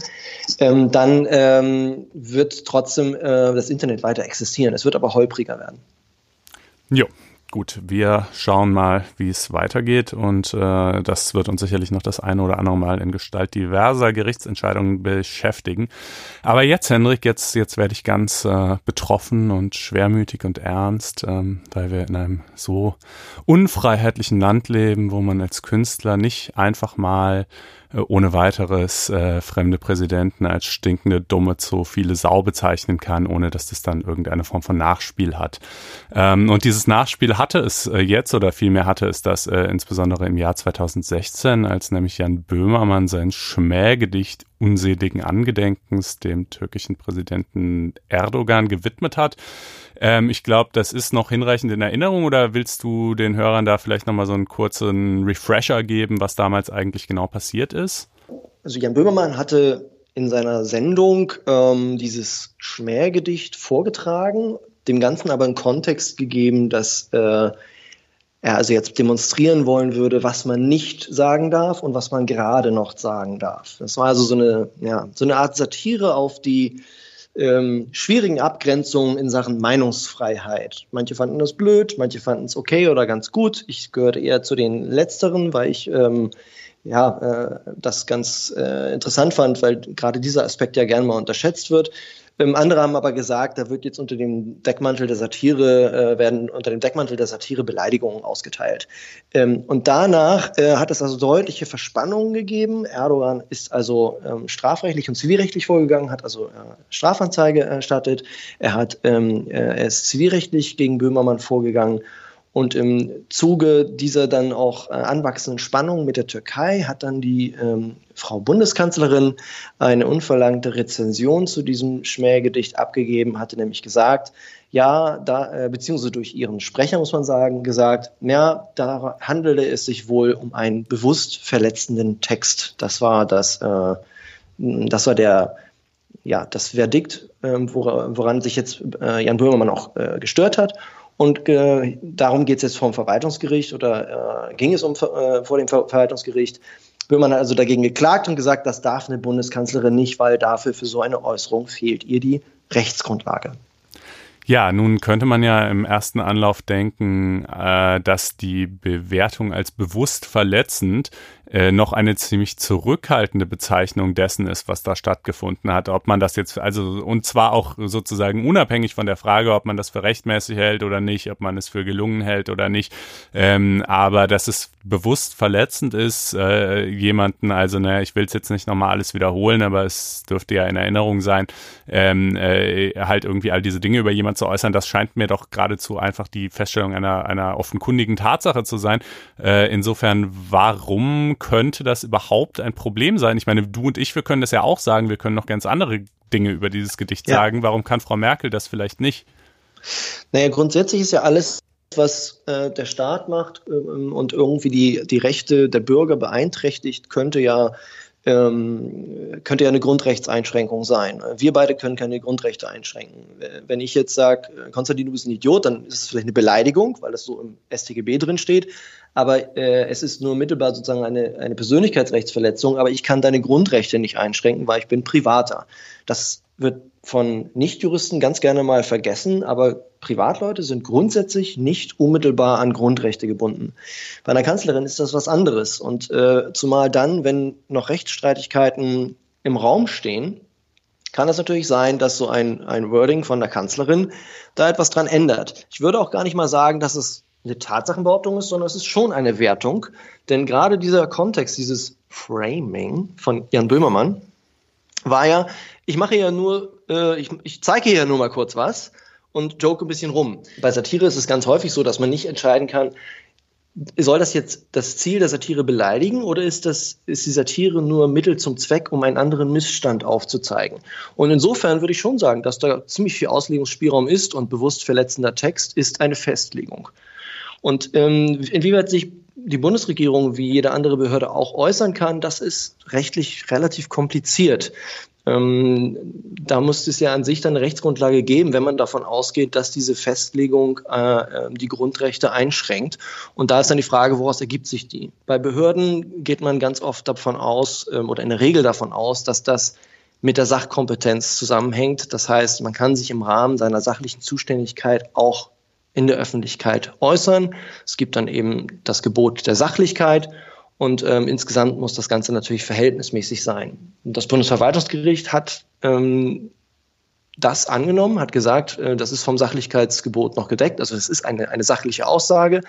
ähm, dann ähm, wird trotzdem äh, das Internet weiter existieren. Es wird aber holpriger werden. Jo, Gut, wir schauen mal, wie es weitergeht und äh, das wird uns sicherlich noch das eine oder andere Mal in Gestalt diverser Gerichtsentscheidungen beschäftigen. Aber jetzt, Henrik, jetzt, jetzt werde ich ganz äh, betroffen und schwermütig und ernst, ähm, weil wir in einem so unfreiheitlichen Land leben, wo man als Künstler nicht einfach mal ohne weiteres äh, fremde Präsidenten als stinkende, dumme, zu viele Sau bezeichnen kann, ohne dass das dann irgendeine Form von Nachspiel hat. Ähm, und dieses Nachspiel hatte es äh, jetzt oder vielmehr hatte es das äh, insbesondere im Jahr 2016, als nämlich Jan Böhmermann sein Schmähgedicht unseligen Angedenkens dem türkischen Präsidenten Erdogan gewidmet hat. Ähm, ich glaube, das ist noch hinreichend in Erinnerung oder willst du den Hörern da vielleicht nochmal so einen kurzen Refresher geben, was damals eigentlich genau passiert ist? Also Jan Böhmermann hatte in seiner Sendung ähm, dieses Schmähgedicht vorgetragen, dem Ganzen aber einen Kontext gegeben, dass äh, er also jetzt demonstrieren wollen würde, was man nicht sagen darf und was man gerade noch sagen darf. Das war also so eine, ja, so eine Art Satire auf die ähm, schwierigen Abgrenzungen in Sachen Meinungsfreiheit. Manche fanden das blöd, manche fanden es okay oder ganz gut. Ich gehörte eher zu den Letzteren, weil ich ähm, ja, äh, das ganz äh, interessant fand, weil gerade dieser Aspekt ja gern mal unterschätzt wird. Ähm, andere haben aber gesagt, da wird jetzt unter dem Deckmantel der Satire, äh, werden unter dem Deckmantel der Satire Beleidigungen ausgeteilt. Ähm, und danach äh, hat es also deutliche Verspannungen gegeben. Erdogan ist also ähm, strafrechtlich und zivilrechtlich vorgegangen, hat also äh, Strafanzeige erstattet. Er hat, ähm, äh, er ist zivilrechtlich gegen Böhmermann vorgegangen und im Zuge dieser dann auch äh, anwachsenden Spannung mit der Türkei hat dann die ähm, Frau Bundeskanzlerin eine unverlangte Rezension zu diesem Schmähgedicht abgegeben, hatte nämlich gesagt, ja, da, äh, beziehungsweise durch ihren Sprecher muss man sagen, gesagt, ja, da handelte es sich wohl um einen bewusst verletzenden Text. Das war das, äh, das war der, ja, das Verdikt, äh, woran sich jetzt äh, Jan Böhmermann auch äh, gestört hat. Und äh, darum geht es jetzt vom Verwaltungsgericht oder äh, ging es um äh, vor dem Ver Verwaltungsgericht. Böhmann hat also dagegen geklagt und gesagt, das darf eine Bundeskanzlerin nicht, weil dafür für so eine Äußerung fehlt ihr die Rechtsgrundlage. Ja, nun könnte man ja im ersten Anlauf denken, äh, dass die Bewertung als bewusst verletzend äh, noch eine ziemlich zurückhaltende Bezeichnung dessen ist, was da stattgefunden hat. Ob man das jetzt, also und zwar auch sozusagen unabhängig von der Frage, ob man das für rechtmäßig hält oder nicht, ob man es für gelungen hält oder nicht. Ähm, aber dass es bewusst verletzend ist, äh, jemanden, also ne, ich will es jetzt nicht nochmal alles wiederholen, aber es dürfte ja in Erinnerung sein, ähm, äh, halt irgendwie all diese Dinge über jemanden zu äußern, das scheint mir doch geradezu einfach die Feststellung einer, einer offenkundigen Tatsache zu sein. Äh, insofern, warum könnte das überhaupt ein Problem sein? Ich meine, du und ich, wir können das ja auch sagen, wir können noch ganz andere Dinge über dieses Gedicht ja. sagen. Warum kann Frau Merkel das vielleicht nicht? Naja, grundsätzlich ist ja alles, was äh, der Staat macht ähm, und irgendwie die, die Rechte der Bürger beeinträchtigt, könnte ja ähm, könnte ja eine Grundrechtseinschränkung sein. Wir beide können keine Grundrechte einschränken. Wenn ich jetzt sage, Konstantin, du bist ein Idiot, dann ist es vielleicht eine Beleidigung, weil das so im StGB drin steht. Aber äh, es ist nur mittelbar sozusagen eine, eine Persönlichkeitsrechtsverletzung. Aber ich kann deine Grundrechte nicht einschränken, weil ich bin Privater. Das wird von Nichtjuristen ganz gerne mal vergessen, aber Privatleute sind grundsätzlich nicht unmittelbar an Grundrechte gebunden. Bei einer Kanzlerin ist das was anderes. Und äh, zumal dann, wenn noch Rechtsstreitigkeiten im Raum stehen, kann es natürlich sein, dass so ein, ein Wording von der Kanzlerin da etwas dran ändert. Ich würde auch gar nicht mal sagen, dass es eine Tatsachenbehauptung ist, sondern es ist schon eine Wertung. Denn gerade dieser Kontext, dieses Framing von Jan Böhmermann, war ja, ich mache ja nur, äh, ich, ich zeige ja nur mal kurz was und joke ein bisschen rum. Bei Satire ist es ganz häufig so, dass man nicht entscheiden kann, soll das jetzt das Ziel der Satire beleidigen oder ist, das, ist die Satire nur Mittel zum Zweck, um einen anderen Missstand aufzuzeigen? Und insofern würde ich schon sagen, dass da ziemlich viel Auslegungsspielraum ist und bewusst verletzender Text ist eine Festlegung. Und ähm, inwieweit sich die Bundesregierung wie jede andere Behörde auch äußern kann, das ist rechtlich relativ kompliziert. Ähm, da muss es ja an sich dann eine Rechtsgrundlage geben, wenn man davon ausgeht, dass diese Festlegung äh, ähm, die Grundrechte einschränkt. Und da ist dann die Frage, woraus ergibt sich die? Bei Behörden geht man ganz oft davon aus ähm, oder in der Regel davon aus, dass das mit der Sachkompetenz zusammenhängt. Das heißt, man kann sich im Rahmen seiner sachlichen Zuständigkeit auch in der Öffentlichkeit äußern. Es gibt dann eben das Gebot der Sachlichkeit und ähm, insgesamt muss das Ganze natürlich verhältnismäßig sein. Das Bundesverwaltungsgericht hat ähm, das angenommen, hat gesagt, äh, das ist vom Sachlichkeitsgebot noch gedeckt. Also es ist eine, eine sachliche Aussage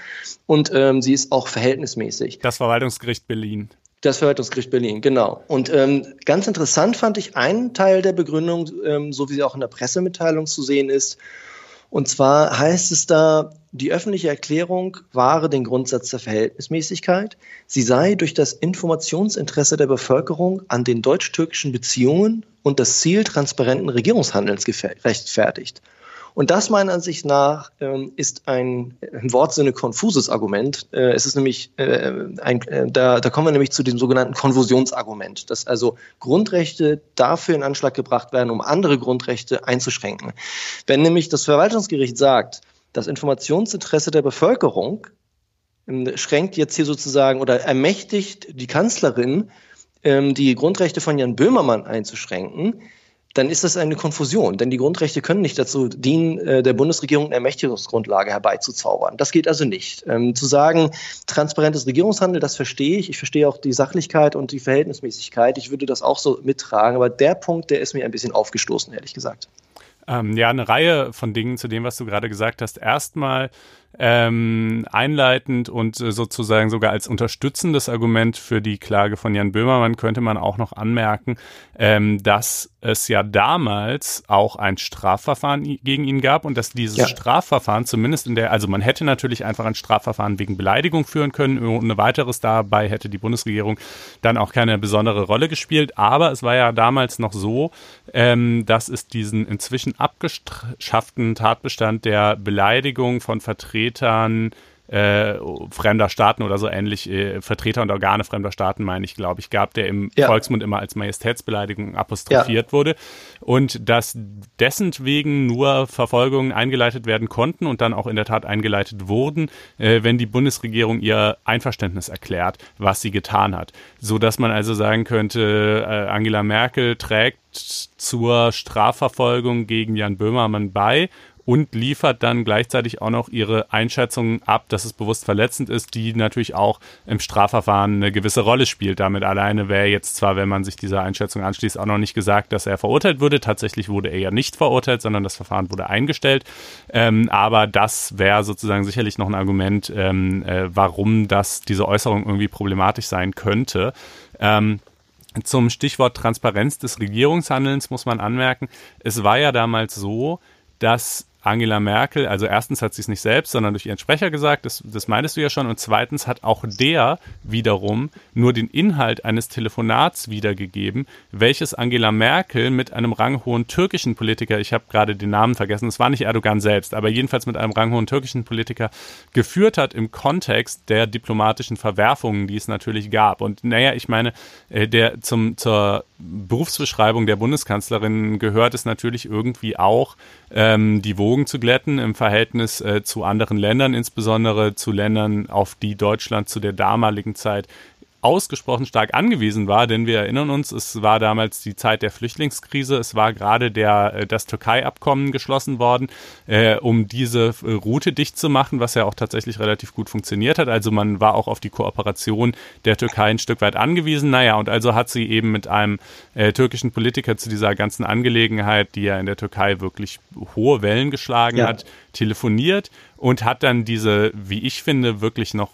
und ähm, sie ist auch verhältnismäßig. Das Verwaltungsgericht Berlin. Das Verwaltungsgericht Berlin, genau. Und ähm, ganz interessant fand ich einen Teil der Begründung, ähm, so wie sie auch in der Pressemitteilung zu sehen ist, und zwar heißt es da, die öffentliche Erklärung wahre den Grundsatz der Verhältnismäßigkeit. Sie sei durch das Informationsinteresse der Bevölkerung an den deutsch-türkischen Beziehungen und das Ziel transparenten Regierungshandelns gerechtfertigt. Und das meiner Ansicht nach ähm, ist ein im Wortsinne konfuses Argument. Äh, es ist nämlich, äh, ein, äh, da, da kommen wir nämlich zu dem sogenannten Konfusionsargument, dass also Grundrechte dafür in Anschlag gebracht werden, um andere Grundrechte einzuschränken. Wenn nämlich das Verwaltungsgericht sagt, das Informationsinteresse der Bevölkerung ähm, schränkt jetzt hier sozusagen oder ermächtigt die Kanzlerin, ähm, die Grundrechte von Jan Böhmermann einzuschränken, dann ist das eine Konfusion, denn die Grundrechte können nicht dazu dienen, äh, der Bundesregierung eine Ermächtigungsgrundlage herbeizuzaubern. Das geht also nicht. Ähm, zu sagen, transparentes Regierungshandel, das verstehe ich. Ich verstehe auch die Sachlichkeit und die Verhältnismäßigkeit. Ich würde das auch so mittragen. Aber der Punkt, der ist mir ein bisschen aufgestoßen, ehrlich gesagt. Ähm, ja, eine Reihe von Dingen zu dem, was du gerade gesagt hast. Erstmal ähm, einleitend und äh, sozusagen sogar als unterstützendes Argument für die Klage von Jan Böhmermann könnte man auch noch anmerken, ähm, dass es ja damals auch ein Strafverfahren gegen ihn gab und dass dieses ja. Strafverfahren zumindest in der, also man hätte natürlich einfach ein Strafverfahren wegen Beleidigung führen können, ohne weiteres dabei hätte die Bundesregierung dann auch keine besondere Rolle gespielt, aber es war ja damals noch so, ähm, dass es diesen inzwischen abgeschafften Tatbestand der Beleidigung von Vertretern äh, fremder Staaten oder so ähnlich, äh, Vertreter und Organe fremder Staaten, meine ich, glaube ich, gab, der im ja. Volksmund immer als Majestätsbeleidigung apostrophiert ja. wurde. Und dass dessen wegen nur Verfolgungen eingeleitet werden konnten und dann auch in der Tat eingeleitet wurden, äh, wenn die Bundesregierung ihr Einverständnis erklärt, was sie getan hat. So dass man also sagen könnte, äh, Angela Merkel trägt zur Strafverfolgung gegen Jan Böhmermann bei und liefert dann gleichzeitig auch noch ihre Einschätzung ab, dass es bewusst verletzend ist, die natürlich auch im Strafverfahren eine gewisse Rolle spielt. Damit alleine wäre jetzt zwar, wenn man sich dieser Einschätzung anschließt, auch noch nicht gesagt, dass er verurteilt wurde. Tatsächlich wurde er ja nicht verurteilt, sondern das Verfahren wurde eingestellt. Ähm, aber das wäre sozusagen sicherlich noch ein Argument, ähm, äh, warum das diese Äußerung irgendwie problematisch sein könnte. Ähm, zum Stichwort Transparenz des Regierungshandelns muss man anmerken, es war ja damals so, dass Angela Merkel, also erstens hat sie es nicht selbst, sondern durch ihren Sprecher gesagt, das, das meintest du ja schon, und zweitens hat auch der wiederum nur den Inhalt eines Telefonats wiedergegeben, welches Angela Merkel mit einem ranghohen türkischen Politiker, ich habe gerade den Namen vergessen, es war nicht Erdogan selbst, aber jedenfalls mit einem ranghohen türkischen Politiker geführt hat im Kontext der diplomatischen Verwerfungen, die es natürlich gab. Und naja, ich meine, äh, der zum, zur Berufsbeschreibung der Bundeskanzlerin gehört es natürlich irgendwie auch, ähm, die Wogen zu glätten im Verhältnis äh, zu anderen Ländern, insbesondere zu Ländern, auf die Deutschland zu der damaligen Zeit ausgesprochen stark angewiesen war, denn wir erinnern uns, es war damals die Zeit der Flüchtlingskrise, es war gerade der, äh, das Türkei-Abkommen geschlossen worden, äh, um diese äh, Route dicht zu machen, was ja auch tatsächlich relativ gut funktioniert hat. Also man war auch auf die Kooperation der Türkei ein Stück weit angewiesen. Naja, und also hat sie eben mit einem äh, türkischen Politiker zu dieser ganzen Angelegenheit, die ja in der Türkei wirklich hohe Wellen geschlagen ja. hat, telefoniert und hat dann diese, wie ich finde, wirklich noch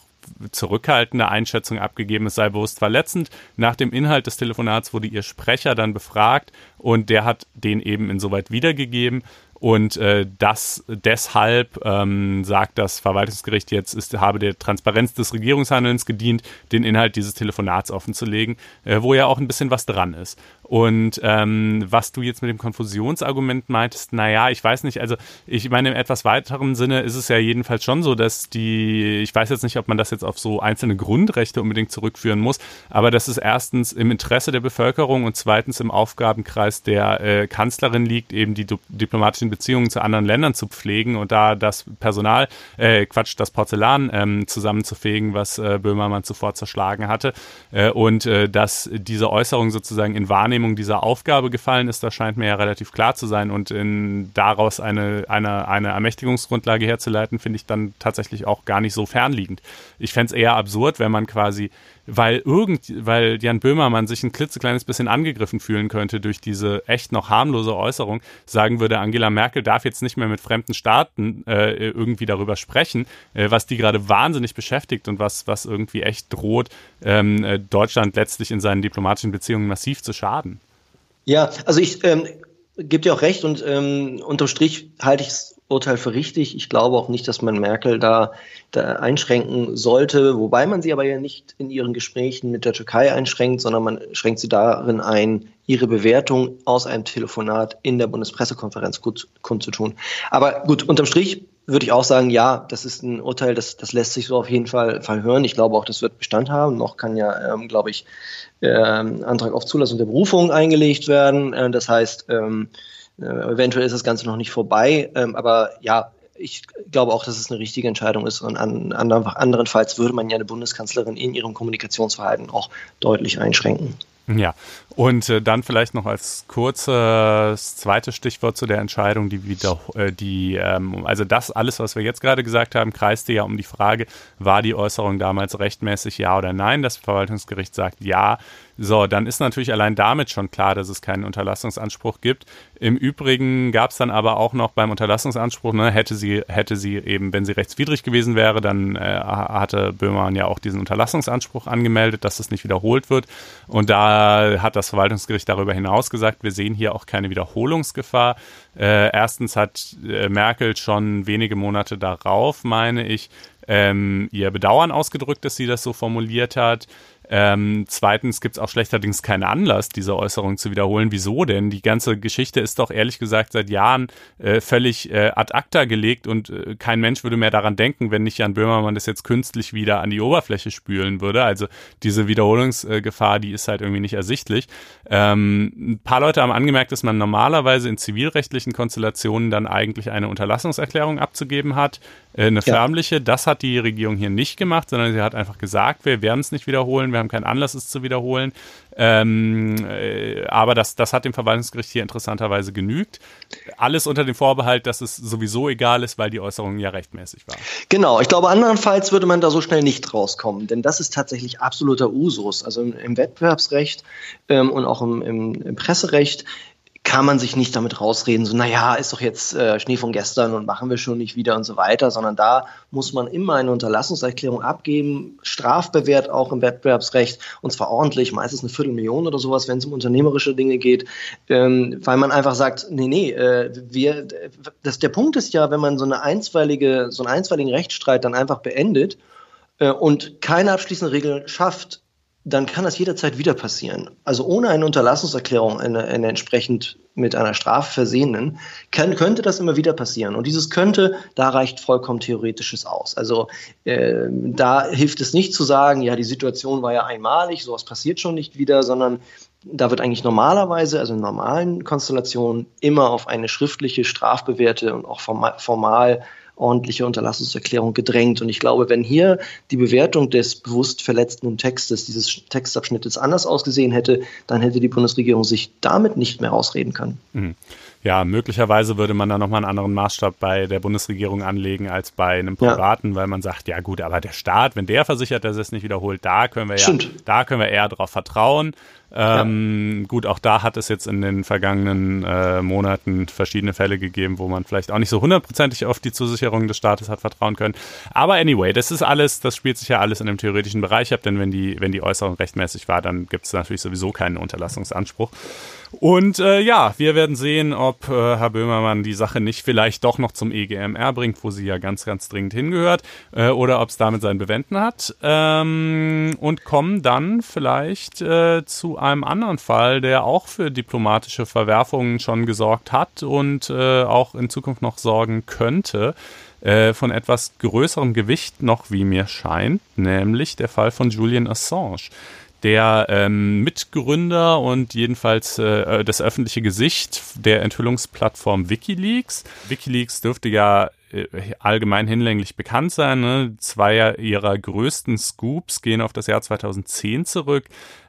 zurückhaltende Einschätzung abgegeben, es sei bewusst verletzend. Nach dem Inhalt des Telefonats wurde ihr Sprecher dann befragt und der hat den eben insoweit wiedergegeben. Und äh, das deshalb ähm, sagt das Verwaltungsgericht jetzt, ist, habe der Transparenz des Regierungshandelns gedient, den Inhalt dieses Telefonats offenzulegen, äh, wo ja auch ein bisschen was dran ist. Und ähm, was du jetzt mit dem Konfusionsargument meintest, naja, ich weiß nicht, also ich meine, im etwas weiteren Sinne ist es ja jedenfalls schon so, dass die, ich weiß jetzt nicht, ob man das jetzt auf so einzelne Grundrechte unbedingt zurückführen muss, aber dass es erstens im Interesse der Bevölkerung und zweitens im Aufgabenkreis der äh, Kanzlerin liegt, eben die diplomatischen Beziehungen zu anderen Ländern zu pflegen und da das Personal, äh, Quatsch, das Porzellan ähm, zusammenzufegen, was äh, Böhmermann zuvor zerschlagen hatte. Äh, und äh, dass diese Äußerung sozusagen in Wahrnehmung Wahrnehmung dieser Aufgabe gefallen ist, das scheint mir ja relativ klar zu sein. Und in, daraus eine, eine, eine Ermächtigungsgrundlage herzuleiten, finde ich dann tatsächlich auch gar nicht so fernliegend. Ich fände es eher absurd, wenn man quasi weil irgend, weil Jan Böhmermann sich ein klitzekleines bisschen angegriffen fühlen könnte durch diese echt noch harmlose Äußerung, sagen würde, Angela Merkel darf jetzt nicht mehr mit fremden Staaten äh, irgendwie darüber sprechen, äh, was die gerade wahnsinnig beschäftigt und was, was irgendwie echt droht, ähm, äh, Deutschland letztlich in seinen diplomatischen Beziehungen massiv zu schaden. Ja, also ich ähm, gebe dir auch recht und ähm, unterm Strich halte ich es Urteil für richtig. Ich glaube auch nicht, dass man Merkel da, da einschränken sollte, wobei man sie aber ja nicht in ihren Gesprächen mit der Türkei einschränkt, sondern man schränkt sie darin ein, ihre Bewertung aus einem Telefonat in der Bundespressekonferenz kundzutun. Aber gut, unterm Strich würde ich auch sagen, ja, das ist ein Urteil, das, das lässt sich so auf jeden Fall, Fall hören. Ich glaube auch, das wird Bestand haben. Noch kann ja, ähm, glaube ich, ähm, Antrag auf Zulassung der Berufung eingelegt werden. Äh, das heißt, ähm, äh, eventuell ist das Ganze noch nicht vorbei, ähm, aber ja, ich glaube auch, dass es eine richtige Entscheidung ist. Und an, an, anderenfalls würde man ja eine Bundeskanzlerin in ihrem Kommunikationsverhalten auch deutlich einschränken. Ja, und äh, dann vielleicht noch als kurzes zweites Stichwort zu der Entscheidung, die wieder, äh, die, ähm, also das alles, was wir jetzt gerade gesagt haben, kreiste ja um die Frage, war die Äußerung damals rechtmäßig, ja oder nein? Das Verwaltungsgericht sagt ja. So, dann ist natürlich allein damit schon klar, dass es keinen Unterlassungsanspruch gibt. Im Übrigen gab es dann aber auch noch beim Unterlassungsanspruch, ne, hätte sie, hätte sie eben, wenn sie rechtswidrig gewesen wäre, dann äh, hatte Böhmermann ja auch diesen Unterlassungsanspruch angemeldet, dass es nicht wiederholt wird. Und da hat das Verwaltungsgericht darüber hinaus gesagt, wir sehen hier auch keine Wiederholungsgefahr. Äh, erstens hat äh, Merkel schon wenige Monate darauf, meine ich, ähm, ihr Bedauern ausgedrückt, dass sie das so formuliert hat. Ähm, zweitens gibt es auch schlechterdings keinen Anlass, diese Äußerung zu wiederholen. Wieso denn? Die ganze Geschichte ist doch ehrlich gesagt seit Jahren äh, völlig äh, ad acta gelegt und äh, kein Mensch würde mehr daran denken, wenn nicht Jan Böhmermann das jetzt künstlich wieder an die Oberfläche spülen würde. Also diese Wiederholungsgefahr, die ist halt irgendwie nicht ersichtlich. Ähm, ein paar Leute haben angemerkt, dass man normalerweise in zivilrechtlichen Konstellationen dann eigentlich eine Unterlassungserklärung abzugeben hat, äh, eine förmliche. Das hat die Regierung hier nicht gemacht, sondern sie hat einfach gesagt, wir werden es nicht wiederholen wir haben keinen Anlass, es zu wiederholen. Ähm, äh, aber das, das hat dem Verwaltungsgericht hier interessanterweise genügt. Alles unter dem Vorbehalt, dass es sowieso egal ist, weil die Äußerung ja rechtmäßig war. Genau, ich glaube, andernfalls würde man da so schnell nicht rauskommen, denn das ist tatsächlich absoluter Usus. Also im, im Wettbewerbsrecht ähm, und auch im, im, im Presserecht kann man sich nicht damit rausreden, so, naja, ist doch jetzt äh, Schnee von gestern und machen wir schon nicht wieder und so weiter, sondern da muss man immer eine Unterlassungserklärung abgeben, strafbewehrt auch im Wettbewerbsrecht und zwar ordentlich, meistens eine Viertelmillion oder sowas, wenn es um unternehmerische Dinge geht, ähm, weil man einfach sagt, nee, nee, äh, wir, das, der Punkt ist ja, wenn man so eine einstweilige, so einen einstweiligen Rechtsstreit dann einfach beendet äh, und keine abschließende Regel schafft, dann kann das jederzeit wieder passieren. Also ohne eine Unterlassungserklärung, eine, eine entsprechend mit einer Strafe versehenen, kann, könnte das immer wieder passieren. Und dieses könnte, da reicht vollkommen Theoretisches aus. Also äh, da hilft es nicht zu sagen, ja, die Situation war ja einmalig, sowas passiert schon nicht wieder, sondern da wird eigentlich normalerweise, also in normalen Konstellationen, immer auf eine schriftliche, strafbewährte und auch formal, formal ordentliche Unterlassungserklärung gedrängt. Und ich glaube, wenn hier die Bewertung des bewusst verletzten Textes, dieses Textabschnittes anders ausgesehen hätte, dann hätte die Bundesregierung sich damit nicht mehr rausreden können. Mhm. Ja, möglicherweise würde man da nochmal einen anderen Maßstab bei der Bundesregierung anlegen als bei einem Privaten, ja. weil man sagt, ja gut, aber der Staat, wenn der versichert, dass es nicht wiederholt, da können wir ja, da können wir eher darauf vertrauen. Ähm, ja. Gut, auch da hat es jetzt in den vergangenen äh, Monaten verschiedene Fälle gegeben, wo man vielleicht auch nicht so hundertprozentig auf die Zusicherung des Staates hat vertrauen können. Aber anyway, das ist alles, das spielt sich ja alles in dem theoretischen Bereich ab, denn wenn die, wenn die Äußerung rechtmäßig war, dann gibt es natürlich sowieso keinen Unterlassungsanspruch. Und äh, ja, wir werden sehen, ob äh, Herr Böhmermann die Sache nicht vielleicht doch noch zum EGMR bringt, wo sie ja ganz, ganz dringend hingehört, äh, oder ob es damit sein Bewenden hat. Ähm, und kommen dann vielleicht äh, zu einem anderen Fall, der auch für diplomatische Verwerfungen schon gesorgt hat und äh, auch in Zukunft noch sorgen könnte äh, von etwas größerem Gewicht noch, wie mir scheint, nämlich der Fall von Julian Assange der ähm, Mitgründer und jedenfalls äh, das öffentliche Gesicht der Enthüllungsplattform Wikileaks. Wikileaks dürfte ja äh, allgemein hinlänglich bekannt sein. Ne? Zwei ihrer größten Scoops gehen auf das Jahr 2010 zurück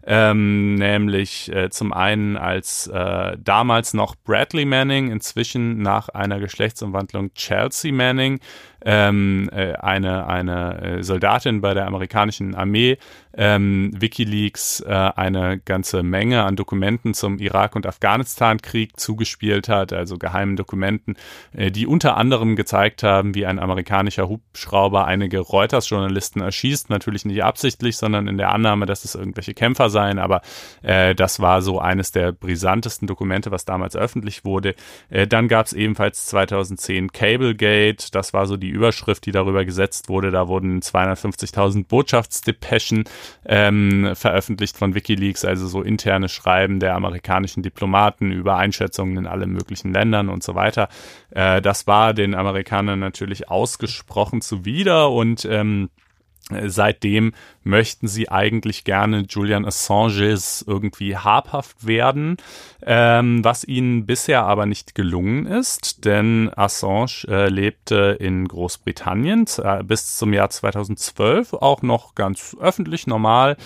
ähm, nämlich äh, zum einen als äh, damals noch Bradley Manning, inzwischen nach einer Geschlechtsumwandlung Chelsea Manning, ähm, äh, eine, eine äh, Soldatin bei der amerikanischen Armee, ähm, Wikileaks äh, eine ganze Menge an Dokumenten zum Irak- und Afghanistan-Krieg zugespielt hat, also geheimen Dokumenten, äh, die unter anderem gezeigt haben, wie ein amerikanischer Hubschrauber einige Reuters-Journalisten erschießt, natürlich nicht absichtlich, sondern in der Annahme, dass es irgendwelche Kämpfer sein, aber äh, das war so eines der brisantesten Dokumente, was damals öffentlich wurde. Äh, dann gab es ebenfalls 2010 Cablegate, das war so die Überschrift, die darüber gesetzt wurde. Da wurden 250.000 Botschaftsdepeschen ähm, veröffentlicht von Wikileaks, also so interne Schreiben der amerikanischen Diplomaten über Einschätzungen in allen möglichen Ländern und so weiter. Äh, das war den Amerikanern natürlich ausgesprochen zuwider und ähm, Äh, seitdem möchten sie eigentlich gerne Julian Assanges irgendwie habhaft werden, ähm, was ihnen bisher aber nicht gelungen ist, denn Assange äh, lebte in Großbritannien äh, bis zum Jahr 2012 auch noch ganz öffentlich normal.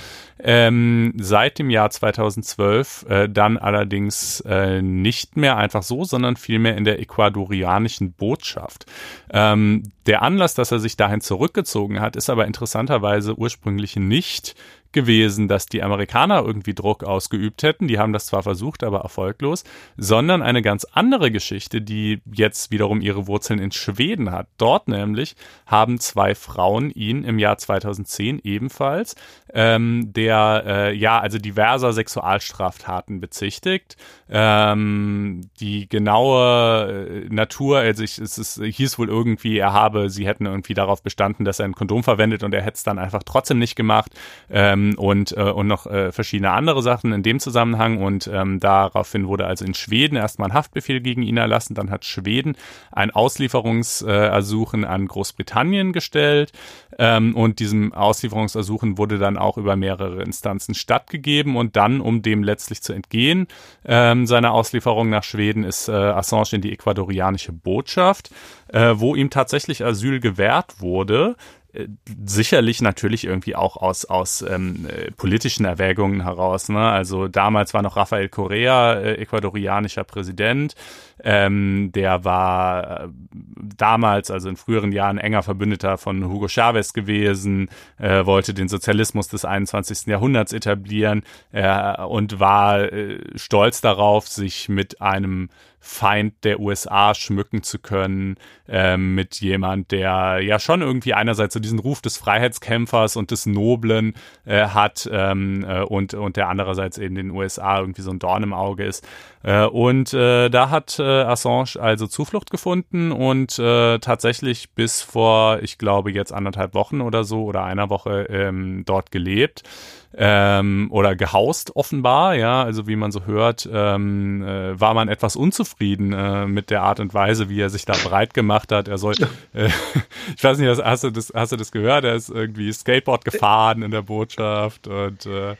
Ähm, seit dem Jahr 2012 äh, dann allerdings äh, nicht mehr einfach so, sondern vielmehr in der ecuadorianischen Botschaft. Ähm, der Anlass, dass er sich dahin zurückgezogen hat, ist aber interessanterweise ursprünglich nicht gewesen, dass die Amerikaner irgendwie Druck ausgeübt hätten. Die haben das zwar versucht, aber erfolglos, sondern eine ganz andere Geschichte, die jetzt wiederum ihre Wurzeln in Schweden hat. Dort nämlich haben zwei Frauen ihn im Jahr 2010 ebenfalls ähm, der äh, ja also diverser Sexualstraftaten bezichtigt. Ähm, die genaue äh, Natur, also ich, es, es hieß wohl irgendwie, er habe, sie hätten irgendwie darauf bestanden, dass er ein Kondom verwendet und er hätte es dann einfach trotzdem nicht gemacht. Ähm, ähm, und, äh, und noch äh, verschiedene andere Sachen in dem Zusammenhang. Und ähm, daraufhin wurde also in Schweden erstmal ein Haftbefehl gegen ihn erlassen. Dann hat Schweden ein Auslieferungsersuchen an Großbritannien gestellt. Ähm, und diesem Auslieferungsersuchen wurde dann auch über mehrere Instanzen stattgegeben. Und dann, um dem letztlich zu entgehen, ähm, seiner Auslieferung nach Schweden, ist äh, Assange in die ecuadorianische Botschaft, äh, wo ihm tatsächlich Asyl gewährt wurde sicherlich natürlich irgendwie auch aus, aus ähm, äh, politischen Erwägungen heraus. Ne? Also damals war noch Rafael Correa äh, ecuadorianischer Präsident. Ähm, der war äh, damals, also in früheren Jahren, enger Verbündeter von Hugo Chavez gewesen, äh, wollte den Sozialismus des 21. Jahrhunderts etablieren äh, und war äh, stolz darauf, sich mit einem Feind der USA schmücken zu können, äh, mit jemand, der ja schon irgendwie einerseits so diesen Ruf des Freiheitskämpfers und des Noblen äh, hat ähm, äh, und, und der andererseits eben den USA irgendwie so ein Dorn im Auge ist. Äh, und äh, da hat äh, Assange also Zuflucht gefunden und äh, tatsächlich bis vor, ich glaube, jetzt anderthalb Wochen oder so oder einer Woche ähm, dort gelebt ähm, oder gehaust offenbar, ja, also wie man so hört, ähm, äh, war man etwas unzufrieden äh, mit der Art und Weise, wie er sich da breit gemacht hat. Er soll, äh, ich weiß nicht, hast du das, hast du das gehört? Er ist irgendwie Skateboard gefahren in der Botschaft und äh,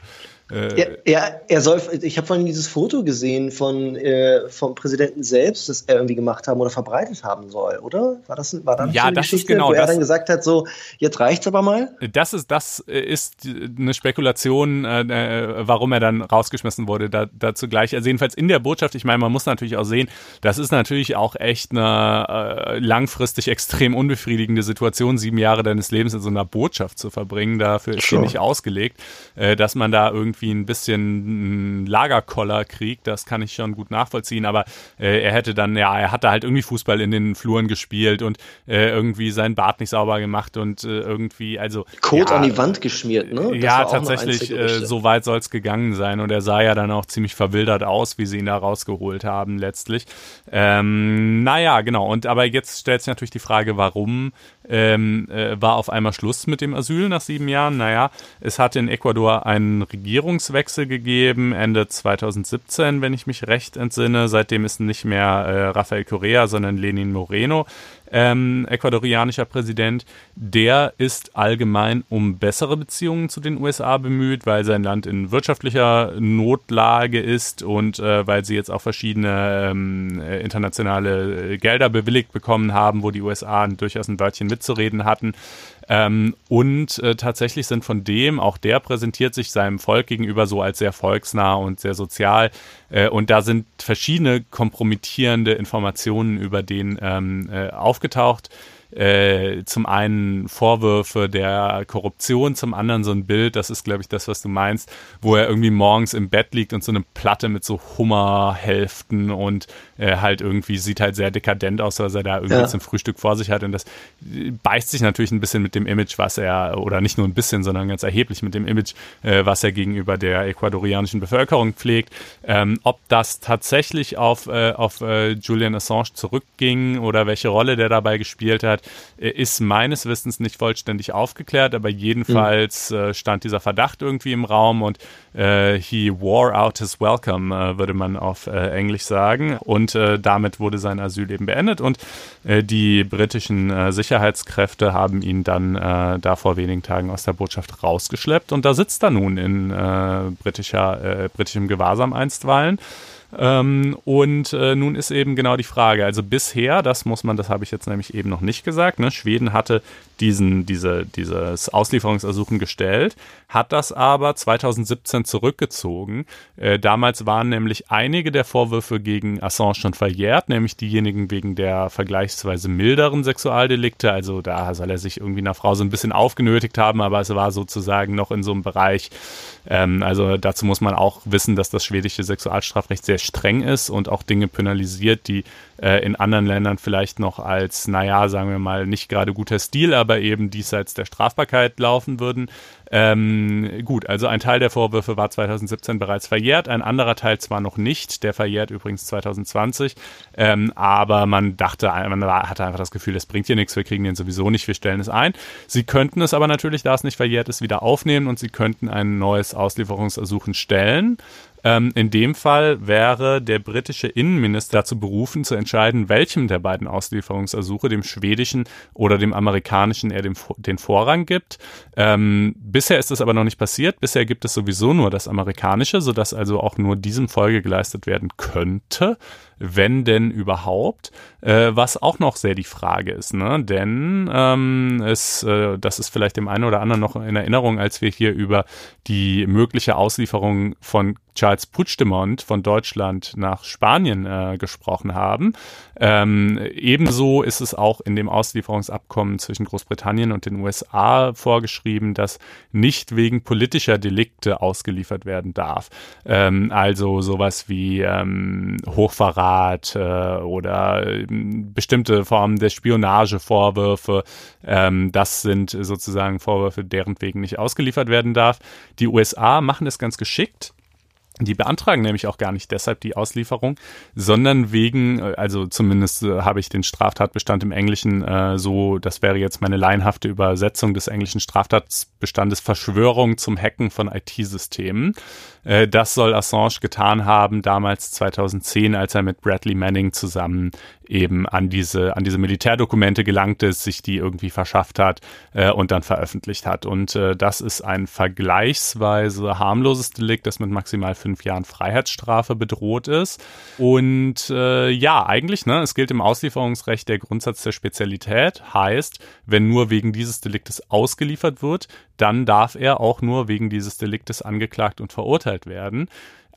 äh, er, er, er soll, ich habe vorhin dieses Foto gesehen von äh, vom Präsidenten selbst, das er irgendwie gemacht haben oder verbreitet haben soll, oder? War das, war dann ja, so das Geschichte, ist genau, wo er dann gesagt hat, so jetzt reicht's aber mal? Das ist das ist eine Spekulation, äh, äh, warum er dann rausgeschmissen wurde. Da, dazu gleich. Also jedenfalls in der Botschaft. Ich meine, man muss natürlich auch sehen, das ist natürlich auch echt eine äh, langfristig extrem unbefriedigende Situation, sieben Jahre deines Lebens in so einer Botschaft zu verbringen. Dafür ist sie nicht ausgelegt, äh, dass man da irgendwie irgendwie ein bisschen Lagerkoller-Krieg, das kann ich schon gut nachvollziehen, aber äh, er hätte dann, ja, er hatte halt irgendwie Fußball in den Fluren gespielt und äh, irgendwie seinen Bart nicht sauber gemacht und äh, irgendwie, also. Code ja, an die Wand geschmiert, ne? Das ja, tatsächlich, äh, so weit soll es gegangen sein und er sah ja dann auch ziemlich verwildert aus, wie sie ihn da rausgeholt haben, letztlich. Ähm, naja, genau, und aber jetzt stellt sich natürlich die Frage, warum ähm, äh, war auf einmal Schluss mit dem Asyl nach sieben Jahren. Naja, es hat in Ecuador einen Regierungswechsel gegeben, Ende 2017, wenn ich mich recht entsinne. Seitdem ist nicht mehr äh, Rafael Correa, sondern Lenin Moreno ähm, ecuadorianischer Präsident, der ist allgemein um bessere Beziehungen zu den USA bemüht, weil sein Land in wirtschaftlicher Notlage ist und äh, weil sie jetzt auch verschiedene ähm, äh, internationale Gelder bewilligt bekommen haben, wo die USA durchaus ein Wörtchen mitzureden hatten. Ähm, und äh, tatsächlich sind von dem, auch der präsentiert sich seinem Volk gegenüber so als sehr volksnah und sehr sozial. Äh, und da sind verschiedene kompromittierende Informationen über den ähm, äh, aufgetaucht äh, zum einen Vorwürfe der Korruption, zum anderen so ein Bild, das ist, glaube ich, das, was du meinst, wo er irgendwie morgens im Bett liegt und so eine Platte mit so Hummerhälften und äh, halt irgendwie sieht halt sehr dekadent aus, was er da irgendwie ja. zum Frühstück vor sich hat. Und das beißt sich natürlich ein bisschen mit dem Image, was er, oder nicht nur ein bisschen, sondern ganz erheblich mit dem Image, äh, was er gegenüber der ecuadorianischen Bevölkerung pflegt. Ähm, ob das tatsächlich auf, äh, auf äh, Julian Assange zurückging oder welche Rolle der dabei gespielt hat, hat, äh, ist meines Wissens nicht vollständig aufgeklärt, aber jedenfalls mhm. stand dieser Verdacht irgendwie im Raum und äh, he wore out his welcome, äh, würde man auf äh, Englisch sagen. Und äh, damit wurde sein Asylleben beendet und äh, die britischen äh, Sicherheitskräfte haben ihn dann äh, da vor wenigen Tagen aus der Botschaft rausgeschleppt und da sitzt er nun in äh, britischer, äh, britischem Gewahrsam einstweilen. Ähm, und äh, nun ist eben genau die Frage, also bisher, das muss man, das habe ich jetzt nämlich eben noch nicht gesagt, ne, Schweden hatte diesen, diese, dieses Auslieferungsersuchen gestellt, hat das aber 2017 zurückgezogen. Äh, damals waren nämlich einige der Vorwürfe gegen Assange schon verjährt, nämlich diejenigen wegen der vergleichsweise milderen Sexualdelikte. Also da soll er sich irgendwie einer Frau so ein bisschen aufgenötigt haben, aber es war sozusagen noch in so einem Bereich. Ähm, also dazu muss man auch wissen, dass das schwedische Sexualstrafrecht sehr streng ist und auch Dinge penalisiert, die äh, in anderen Ländern vielleicht noch als, naja, sagen wir mal, nicht gerade guter Stil, aber eben diesseits der Strafbarkeit laufen würden. Ähm, gut, also ein Teil der Vorwürfe war 2017 bereits verjährt, ein anderer Teil zwar noch nicht, der verjährt übrigens 2020, ähm, aber man dachte, man hatte einfach das Gefühl, das bringt hier nichts, wir kriegen den sowieso nicht, wir stellen es ein. Sie könnten es aber natürlich, da es nicht verjährt ist, wieder aufnehmen und sie könnten ein neues Auslieferungsersuchen stellen. Ähm, in dem Fall wäre der britische Innenminister dazu berufen, zu entscheiden, welchem der beiden Auslieferungsersuche, dem schwedischen oder dem amerikanischen, er dem, den Vorrang gibt. Ähm, bisher ist das aber noch nicht passiert. Bisher gibt es sowieso nur das amerikanische, sodass also auch nur diesem Folge geleistet werden könnte wenn denn überhaupt, äh, was auch noch sehr die Frage ist, ne? Denn ähm, es, äh, das ist vielleicht dem einen oder anderen noch in Erinnerung, als wir hier über die mögliche Auslieferung von Charles Puigdemont von Deutschland nach Spanien äh, gesprochen haben. Ähm, ebenso ist es auch in dem Auslieferungsabkommen zwischen Großbritannien und den USA vorgeschrieben, dass nicht wegen politischer Delikte ausgeliefert werden darf. Ähm, also sowas wie ähm, Hochverrat Staat äh, oder äh, bestimmte Formen der Spionagevorwürfe. Ähm, das sind sozusagen Vorwürfe, deren wegen nicht ausgeliefert werden darf. Die USA machen es ganz geschickt. Die beantragen nämlich auch gar nicht deshalb die Auslieferung, sondern wegen, äh, also zumindest äh, habe ich den Straftatbestand im Englischen äh, so, das wäre jetzt meine laienhafte Übersetzung des englischen Straftatbestandes Verschwörung zum Hacken von IT-Systemen. Äh, das soll Assange getan haben, damals 2010, als er mit Bradley Manning zusammen eben an diese, an diese Militärdokumente gelangt ist, sich die irgendwie verschafft hat äh, und dann veröffentlicht hat. Und das ist ein vergleichsweise harmloses Delikt, das mit maximal fünf Jahren Freiheitsstrafe bedroht ist. Und äh, ja, eigentlich, ne, es gilt im Auslieferungsrecht der Grundsatz der Spezialität, heißt, wenn nur wegen dieses Deliktes ausgeliefert wird, dann darf er auch nur wegen dieses Deliktes angeklagt und verurteilt werden.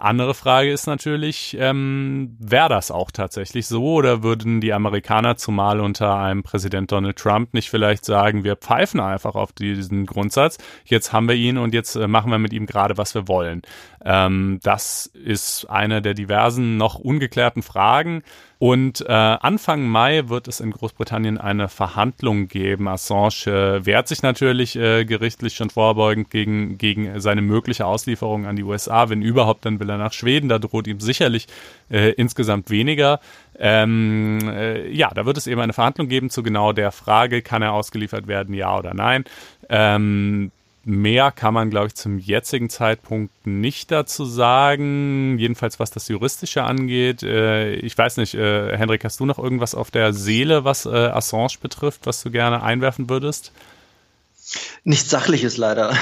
Andere Frage ist natürlich, ähm, wäre das auch tatsächlich so oder würden die Amerikaner zumal unter einem Präsident Donald Trump nicht vielleicht sagen, wir pfeifen einfach auf diesen Grundsatz, jetzt haben wir ihn und jetzt äh, machen wir mit ihm gerade, was wir wollen. Ähm, das ist eine der diversen noch ungeklärten Fragen. Und äh, Anfang Mai wird es in Großbritannien eine Verhandlung geben. Assange äh, wehrt sich natürlich äh, gerichtlich schon vorbeugend gegen, gegen seine mögliche Auslieferung an die USA. Wenn überhaupt, dann will er nach Schweden. Da droht ihm sicherlich äh, insgesamt weniger. Ähm, äh, ja, da wird es eben eine Verhandlung geben zu genau der Frage, kann er ausgeliefert werden, ja oder nein. Ähm, Mehr kann man, glaube ich, zum jetzigen Zeitpunkt nicht dazu sagen. Jedenfalls, was das Juristische angeht. Äh, ich weiß nicht, äh, Hendrik, hast du noch irgendwas auf der Seele, was äh, Assange betrifft, was du gerne einwerfen würdest? Nichts Sachliches leider.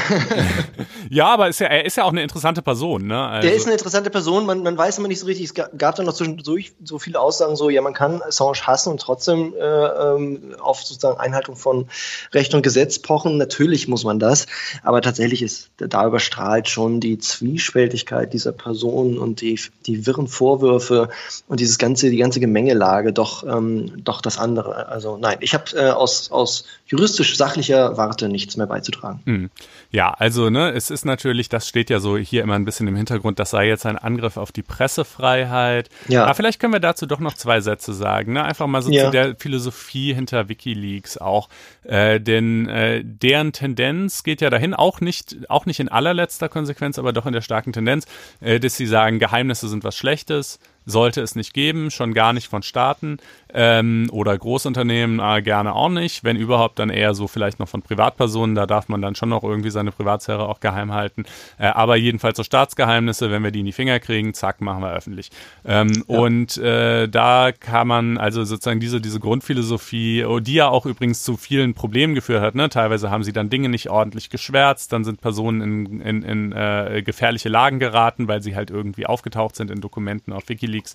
ja, aber ist ja, er ist ja auch eine interessante Person. Ne? Also der ist eine interessante Person, man, man weiß immer nicht so richtig, es gab, dann noch zwischendurch so viele Aussagen, so, ja, man kann Assange hassen und trotzdem äh, ähm, auf sozusagen Einhaltung von Recht und Gesetz pochen. Natürlich muss man das, aber tatsächlich ist, da überstrahlt schon die Zwiespältigkeit dieser Person und die, die wirren Vorwürfe und dieses ganze, die ganze Gemengelage doch, ähm, doch das andere. Also nein, ich habe äh, aus, aus juristisch sachlicher Warte nichts mehr beizutragen. Hm. Ja, also ne, es ist natürlich, das steht ja so hier immer ein bisschen im Hintergrund, das sei jetzt ein Angriff auf die Pressefreiheit. Ja. Aber vielleicht können wir dazu doch noch zwei Sätze sagen, ne? Einfach mal so ja. zu der Philosophie hinter WikiLeaks auch. Äh, denn äh, deren Tendenz geht ja dahin, auch nicht, auch nicht in allerletzter Konsequenz, aber doch in der starken Tendenz, äh, dass sie sagen, Geheimnisse sind was Schlechtes sollte es nicht geben, schon gar nicht von Staaten ähm, oder Großunternehmen äh, gerne auch nicht. Wenn überhaupt, dann eher so vielleicht noch von Privatpersonen. Da darf man dann schon noch irgendwie seine Privatsphäre auch geheim halten. Äh, aber jedenfalls so Staatsgeheimnisse, wenn wir die in die Finger kriegen, zack, machen wir öffentlich. Ähm, ja. Und äh, da kann man also sozusagen diese, diese Grundphilosophie, oh, die ja auch übrigens zu vielen Problemen geführt hat. Ne? Teilweise haben sie dann Dinge nicht ordentlich geschwärzt, dann sind Personen in, in, in äh, gefährliche Lagen geraten, weil sie halt irgendwie aufgetaucht sind in Dokumenten auf Wikileaks.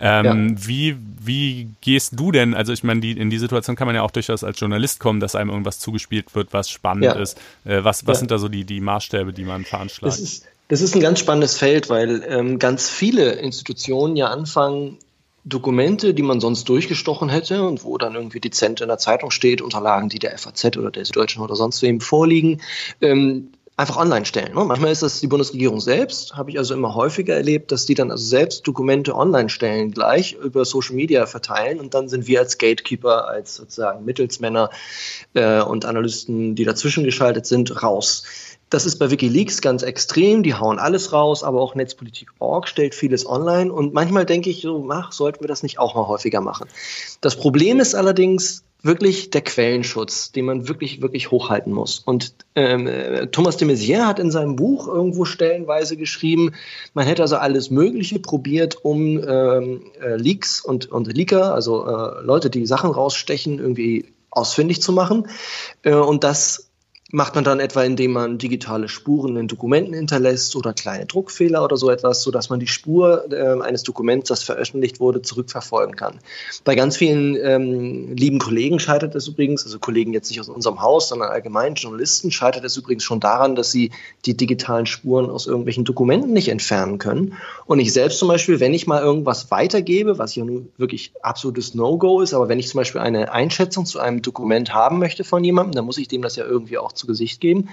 Ähm, ja. Wie, wie gehst du denn, also ich meine, die, in die Situation kann man ja auch durchaus als Journalist kommen, dass einem irgendwas zugespielt wird, was spannend ja. ist. Äh, was was ja. sind da so die, die Maßstäbe, die man veranschlagt? Das ist, das ist ein ganz spannendes Feld, weil ähm, ganz viele Institutionen ja anfangen, Dokumente, die man sonst durchgestochen hätte und wo dann irgendwie dezent in der Zeitung steht, Unterlagen, die der FAZ oder der Süddeutschen oder sonst wem vorliegen, ähm, einfach online stellen. Ne? Manchmal ist das die Bundesregierung selbst, habe ich also immer häufiger erlebt, dass die dann also selbst Dokumente online stellen, gleich über Social Media verteilen und dann sind wir als Gatekeeper, als sozusagen Mittelsmänner äh, und Analysten, die dazwischen geschaltet sind, raus. Das ist bei Wikileaks ganz extrem, die hauen alles raus, aber auch Netzpolitik.org stellt vieles online und manchmal denke ich so, ach, sollten wir das nicht auch mal häufiger machen. Das Problem ist allerdings, wirklich der Quellenschutz, den man wirklich, wirklich hochhalten muss. Und ähm, Thomas de Maizière hat in seinem Buch irgendwo stellenweise geschrieben, man hätte also alles Mögliche probiert, um ähm, äh, Leaks und, und Leaker, also äh, Leute, die Sachen rausstechen, irgendwie ausfindig zu machen. Äh, und das macht man dann etwa, indem man digitale Spuren in Dokumenten hinterlässt oder kleine Druckfehler oder so etwas, sodass man die Spur äh, eines Dokuments, das veröffentlicht wurde, zurückverfolgen kann. Bei ganz vielen ähm, lieben Kollegen scheitert es übrigens, also Kollegen jetzt nicht aus unserem Haus, sondern allgemein Journalisten, scheitert es übrigens schon daran, dass sie die digitalen Spuren aus irgendwelchen Dokumenten nicht entfernen können. Und ich selbst zum Beispiel, wenn ich mal irgendwas weitergebe, was ja nun wirklich absolutes No-Go ist, aber wenn ich zum Beispiel eine Einschätzung zu einem Dokument haben möchte von jemandem, dann muss ich dem das ja irgendwie auch zu Gesicht geben.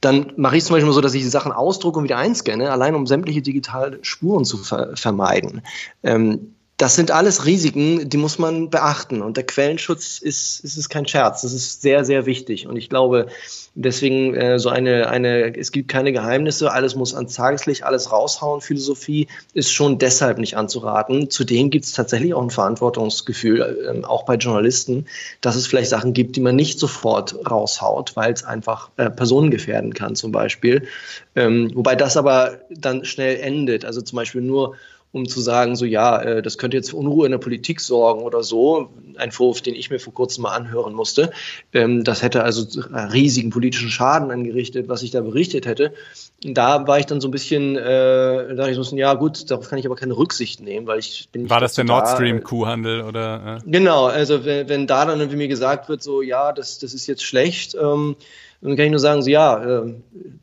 Dann mache ich zum Beispiel so, dass ich die Sachen ausdrucke und wieder einscanne, allein um sämtliche digitale Spuren zu ver vermeiden. Ähm, das sind alles Risiken, die muss man beachten. Und der Quellenschutz ist, ist, ist kein Scherz. Das ist sehr, sehr wichtig. Und ich glaube, deswegen äh, so eine, eine, es gibt keine Geheimnisse, alles muss ans Tageslicht, alles raushauen. Philosophie ist schon deshalb nicht anzuraten. Zudem gibt es tatsächlich auch ein Verantwortungsgefühl, äh, auch bei Journalisten, dass es vielleicht Sachen gibt, die man nicht sofort raushaut, weil es einfach äh, Personen gefährden kann, zum Beispiel. Ähm, wobei das aber dann schnell endet. Also zum Beispiel nur um zu sagen, so ja, äh, das könnte jetzt für Unruhe in der Politik sorgen oder so. Ein Vorwurf, den ich mir vor kurzem mal anhören musste. Ähm, das hätte also riesigen politischen Schaden angerichtet, was ich da berichtet hätte. Da war ich dann so ein bisschen, äh, da dachte ich so, ja gut, darauf kann ich aber keine Rücksicht nehmen, weil ich bin War das der Nord Stream Kuhhandel oder? Äh? Genau, also wenn, wenn da dann irgendwie mir gesagt wird, so ja, das, das ist jetzt schlecht, ähm, dann kann ich nur sagen, so, ja, äh,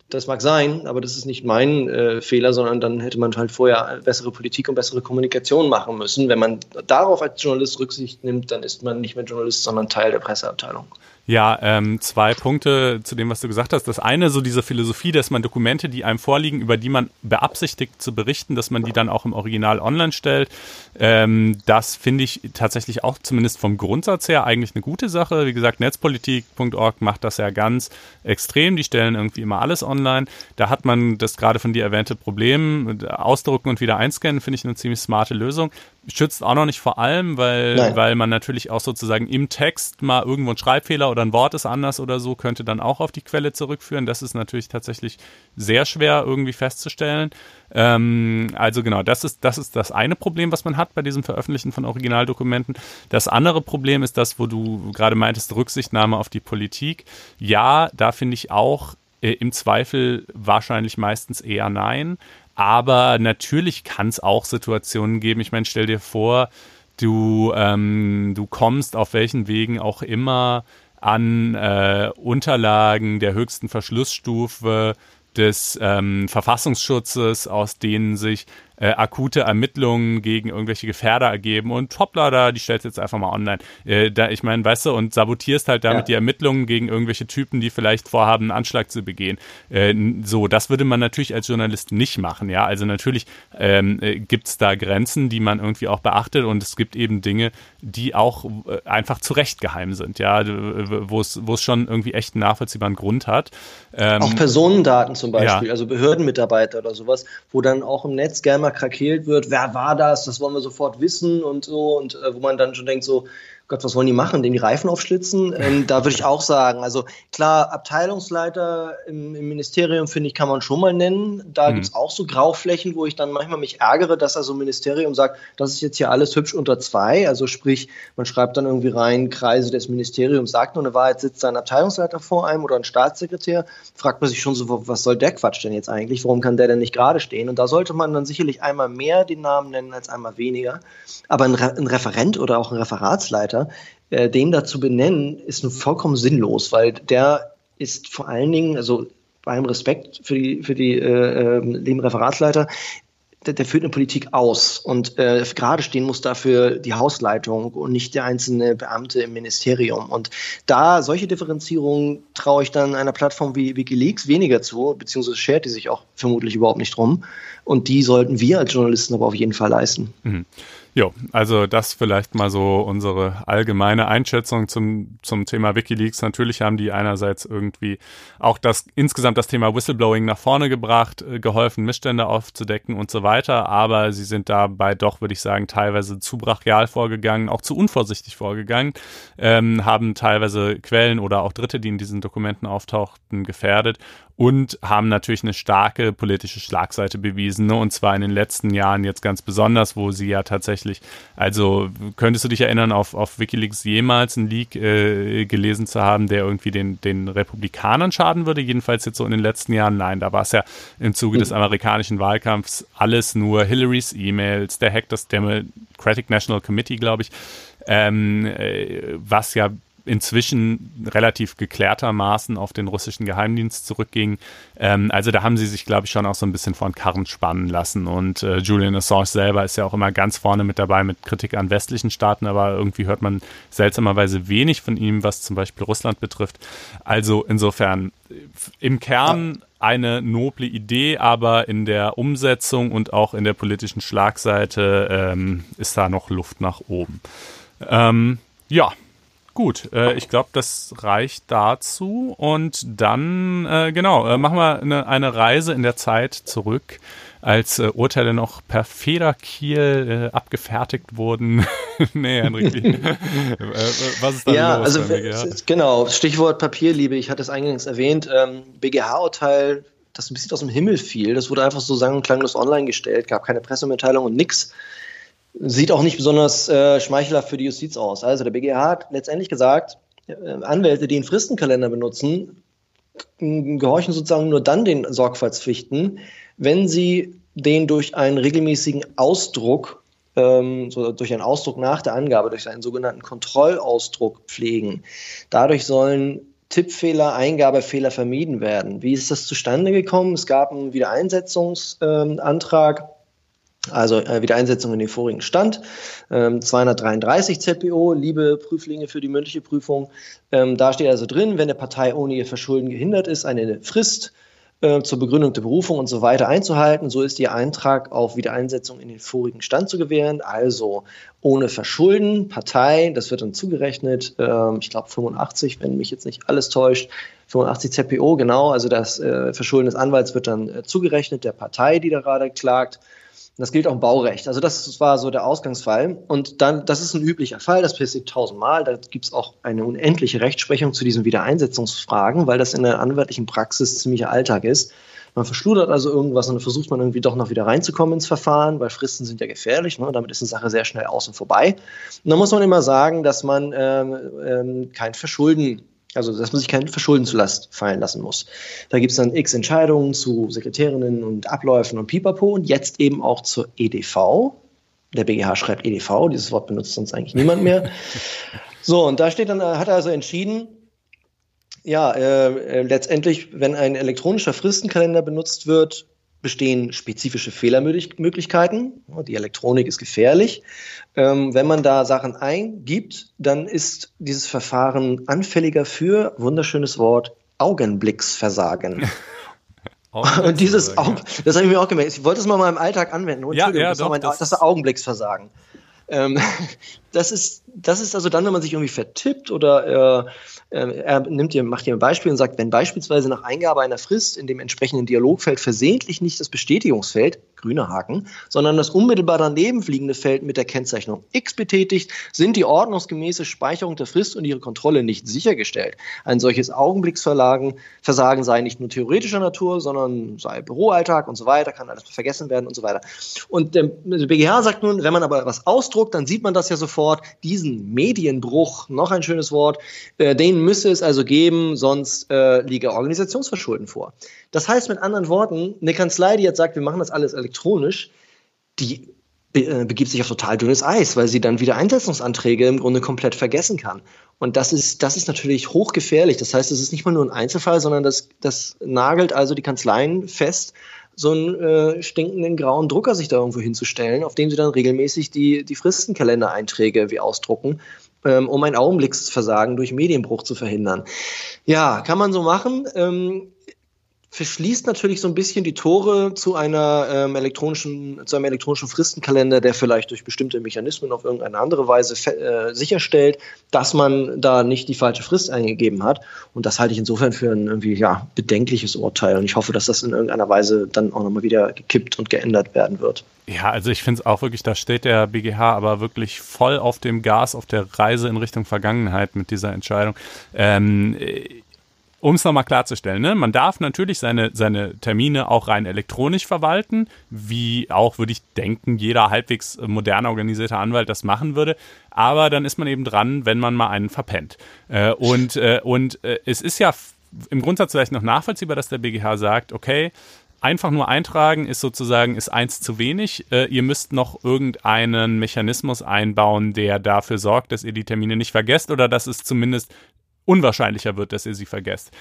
das mag sein, aber das ist nicht mein äh, Fehler, sondern dann hätte man halt vorher bessere Politik und bessere Kommunikation machen müssen. Wenn man darauf als Journalist Rücksicht nimmt, dann ist man nicht mehr Journalist, sondern Teil der Presseabteilung. Ja, ähm, zwei Punkte zu dem, was du gesagt hast. Das eine, so diese Philosophie, dass man Dokumente, die einem vorliegen, über die man beabsichtigt zu berichten, dass man die dann auch im Original online stellt. Ähm, das finde ich tatsächlich auch zumindest vom Grundsatz her eigentlich eine gute Sache. Wie gesagt, netzpolitik.org macht das ja ganz extrem. Die stellen irgendwie immer alles online. Da hat man das gerade von dir erwähnte Problem, ausdrucken und wieder einscannen, finde ich eine ziemlich smarte Lösung schützt auch noch nicht vor allem, weil, weil man natürlich auch sozusagen im Text mal irgendwo ein Schreibfehler oder ein Wort ist anders oder so, könnte dann auch auf die Quelle zurückführen. Das ist natürlich tatsächlich sehr schwer irgendwie festzustellen. Ähm, also genau, das ist, das ist das eine Problem, was man hat bei diesem Veröffentlichen von Originaldokumenten. Das andere Problem ist das, wo du gerade meintest, Rücksichtnahme auf die Politik. Ja, da finde ich auch äh, im Zweifel wahrscheinlich meistens eher nein. Aber natürlich kann es auch Situationen geben. Ich meine, stell dir vor, du, ähm, du kommst auf welchen Wegen auch immer an äh, Unterlagen der höchsten Verschlussstufe des ähm, Verfassungsschutzes, aus denen sich äh, akute Ermittlungen gegen irgendwelche Gefährder ergeben und hoppla, da, die stellst jetzt einfach mal online. Äh, da, ich meine, weißt du, und sabotierst halt damit ja. die Ermittlungen gegen irgendwelche Typen, die vielleicht vorhaben, einen Anschlag zu begehen. Äh, so, das würde man natürlich als Journalist nicht machen, ja. Also natürlich ähm, äh, gibt es da Grenzen, die man irgendwie auch beachtet und es gibt eben Dinge, die auch äh, einfach zu Recht geheim sind, ja, wo es schon irgendwie echt einen nachvollziehbaren Grund hat. Ähm, auch Personendaten zum Beispiel, ja. also Behördenmitarbeiter oder sowas, wo dann auch im Netz gerne einmal krakeelt wird, wer war das, das wollen wir sofort wissen und so. Und äh, wo man dann schon denkt so, Gott, was wollen die machen? Den die Reifen aufschlitzen? Ähm, da würde ich auch sagen, also klar, Abteilungsleiter im, im Ministerium, finde ich, kann man schon mal nennen. Da mhm. gibt es auch so Grauflächen, wo ich dann manchmal mich ärgere, dass also ein Ministerium sagt, das ist jetzt hier alles hübsch unter zwei. Also sprich, man schreibt dann irgendwie rein, Kreise des Ministeriums sagt nur eine Wahrheit, sitzt da ein Abteilungsleiter vor einem oder ein Staatssekretär, fragt man sich schon so, was soll der Quatsch denn jetzt eigentlich? Warum kann der denn nicht gerade stehen? Und da sollte man dann sicherlich einmal mehr den Namen nennen als einmal weniger. Aber ein, Re ein Referent oder auch ein Referatsleiter weiter, äh, den da zu benennen, ist nun vollkommen sinnlos, weil der ist vor allen Dingen, also bei allem Respekt für die, für die äh, äh, lieben Referatsleiter, der, der, führt eine Politik aus und äh, gerade stehen muss dafür die Hausleitung und nicht der einzelne Beamte im Ministerium. Und da solche Differenzierungen traue ich dann einer Plattform wie WikiLeaks weniger zu, beziehungsweise schert die sich auch vermutlich überhaupt nicht drum. Und die sollten wir als Journalisten aber auf jeden Fall leisten. Mhm. Jo, also das vielleicht mal so unsere allgemeine Einschätzung zum, zum Thema Wikileaks. Natürlich haben die einerseits irgendwie auch das insgesamt das Thema Whistleblowing nach vorne gebracht, äh, geholfen, Missstände aufzudecken und so weiter, aber sie sind dabei doch, würde ich sagen, teilweise zu brachial vorgegangen, auch zu unvorsichtig vorgegangen, ähm, haben teilweise Quellen oder auch Dritte, die in diesen Dokumenten auftauchten, gefährdet und haben natürlich eine starke politische Schlagseite bewiesen. Ne? Und zwar in den letzten Jahren jetzt ganz besonders, wo sie ja tatsächlich, also könntest du dich erinnern, auf, auf Wikileaks jemals einen Leak äh, gelesen zu haben, der irgendwie den, den Republikanern schaden würde? Jedenfalls jetzt so in den letzten Jahren. Nein, da war es ja im Zuge des amerikanischen Wahlkampfs alles nur Hillarys E-Mails, der Hack des Democratic National Committee, glaube ich. Ähm, äh, was ja inzwischen relativ geklärtermaßen auf den russischen Geheimdienst zurückging. Ähm, also da haben sie sich, glaube ich, schon auch so ein bisschen von Karren spannen lassen. Und äh, Julian Assange selber ist ja auch immer ganz vorne mit dabei mit Kritik an westlichen Staaten, aber irgendwie hört man seltsamerweise wenig von ihm, was zum Beispiel Russland betrifft. Also insofern im Kern eine noble Idee, aber in der Umsetzung und auch in der politischen Schlagseite ähm, ist da noch Luft nach oben. Ähm, ja, Gut, äh, ich glaube, das reicht dazu. Und dann, äh, genau, äh, machen wir eine, eine Reise in der Zeit zurück, als äh, Urteile noch per Federkiel äh, abgefertigt wurden. nee, Henrik, äh, was ist da ja, los? Also, ja, genau, Stichwort Papierliebe, ich hatte es eingangs erwähnt, ähm, BGH-Urteil, das ein bisschen aus dem Himmel fiel, das wurde einfach so sang- und klanglos online gestellt, gab keine Pressemitteilung und nix. Sieht auch nicht besonders äh, schmeichelhaft für die Justiz aus. Also der BGH hat letztendlich gesagt, äh, Anwälte, die einen Fristenkalender benutzen, gehorchen sozusagen nur dann den Sorgfaltspflichten, wenn sie den durch einen regelmäßigen Ausdruck, ähm, so durch einen Ausdruck nach der Angabe, durch einen sogenannten Kontrollausdruck pflegen. Dadurch sollen Tippfehler, Eingabefehler vermieden werden. Wie ist das zustande gekommen? Es gab einen Wiedereinsetzungsantrag also äh, Wiedereinsetzung in den vorigen Stand. Ähm, 233 ZPO, liebe Prüflinge für die mündliche Prüfung. Ähm, da steht also drin, wenn der Partei ohne ihr Verschulden gehindert ist, eine Frist äh, zur Begründung der Berufung und so weiter einzuhalten. So ist ihr Eintrag auf Wiedereinsetzung in den vorigen Stand zu gewähren. Also ohne Verschulden, Partei, das wird dann zugerechnet, äh, ich glaube 85, wenn mich jetzt nicht alles täuscht. 85 ZPO, genau, also das äh, Verschulden des Anwalts wird dann äh, zugerechnet der Partei, die da gerade klagt. Das gilt auch im Baurecht. Also das war so der Ausgangsfall. Und dann, das ist ein üblicher Fall, das passiert tausendmal. Da gibt es auch eine unendliche Rechtsprechung zu diesen Wiedereinsetzungsfragen, weil das in der anwaltlichen Praxis ziemlicher Alltag ist. Man verschludert also irgendwas und dann versucht man irgendwie doch noch wieder reinzukommen ins Verfahren, weil Fristen sind ja gefährlich. Ne? Damit ist eine Sache sehr schnell außen vorbei. Und dann muss man immer sagen, dass man ähm, ähm, kein Verschulden also, dass man sich kein Verschulden zu Last fallen lassen muss. Da gibt es dann x Entscheidungen zu Sekretärinnen und Abläufen und Pipapo und jetzt eben auch zur EDV. Der BGH schreibt EDV, dieses Wort benutzt sonst eigentlich niemand mehr. so, und da steht dann, hat er also entschieden, ja, äh, äh letztendlich, wenn ein elektronischer Fristenkalender benutzt wird, bestehen spezifische Fehlermöglichkeiten. Die Elektronik ist gefährlich. Ähm, wenn man da Sachen eingibt, dann ist dieses Verfahren anfälliger für, wunderschönes Wort, Augenblicksversagen. Und dieses Augen, das habe ich mir auch gemerkt. Ich wollte es mal in meinem Alltag anwenden. Oh, ja, ja, das, doch, mein, das, das ist Augenblicksversagen. Ähm, das ist, das ist also dann, wenn man sich irgendwie vertippt oder äh, äh, er nimmt dir, macht dir ein Beispiel und sagt, wenn beispielsweise nach Eingabe einer Frist in dem entsprechenden Dialogfeld versehentlich nicht das Bestätigungsfeld, grüne Haken, sondern das unmittelbar daneben liegende Feld mit der Kennzeichnung X betätigt, sind die ordnungsgemäße Speicherung der Frist und ihre Kontrolle nicht sichergestellt. Ein solches Augenblicksversagen Versagen sei nicht nur theoretischer Natur, sondern sei Büroalltag und so weiter, kann alles vergessen werden und so weiter. Und der, der BGH sagt nun, wenn man aber was ausdruckt, dann sieht man das ja sofort, diesen Medienbruch, noch ein schönes Wort, äh, den müsse es also geben, sonst äh, liege Organisationsverschulden vor. Das heißt mit anderen Worten, eine Kanzlei, die jetzt sagt, wir machen das alles elektronisch, die äh, begibt sich auf total dünnes Eis, weil sie dann wieder Einsetzungsanträge im Grunde komplett vergessen kann. Und das ist, das ist natürlich hochgefährlich. Das heißt, es ist nicht mal nur ein Einzelfall, sondern das, das nagelt also die Kanzleien fest, so einen äh, stinkenden grauen Drucker sich da irgendwo hinzustellen, auf dem sie dann regelmäßig die, die Fristenkalendereinträge wie ausdrucken, ähm, um ein Augenblicksversagen durch Medienbruch zu verhindern. Ja, kann man so machen. Ähm, verschließt natürlich so ein bisschen die Tore zu einer ähm, elektronischen, zu einem elektronischen Fristenkalender, der vielleicht durch bestimmte Mechanismen auf irgendeine andere Weise äh, sicherstellt, dass man da nicht die falsche Frist eingegeben hat. Und das halte ich insofern für ein irgendwie ja bedenkliches Urteil. Und ich hoffe, dass das in irgendeiner Weise dann auch nochmal wieder gekippt und geändert werden wird. Ja, also ich finde es auch wirklich, da steht der BGH aber wirklich voll auf dem Gas, auf der Reise in Richtung Vergangenheit mit dieser Entscheidung. Ähm, um es nochmal klarzustellen, ne? man darf natürlich seine, seine Termine auch rein elektronisch verwalten, wie auch, würde ich denken, jeder halbwegs modern organisierter Anwalt das machen würde. Aber dann ist man eben dran, wenn man mal einen verpennt. Äh, und äh, und äh, es ist ja im Grundsatz vielleicht noch nachvollziehbar, dass der BGH sagt, okay, einfach nur eintragen ist sozusagen ist eins zu wenig. Äh, ihr müsst noch irgendeinen Mechanismus einbauen, der dafür sorgt, dass ihr die Termine nicht vergesst oder dass es zumindest unwahrscheinlicher wird, dass ihr sie vergesst.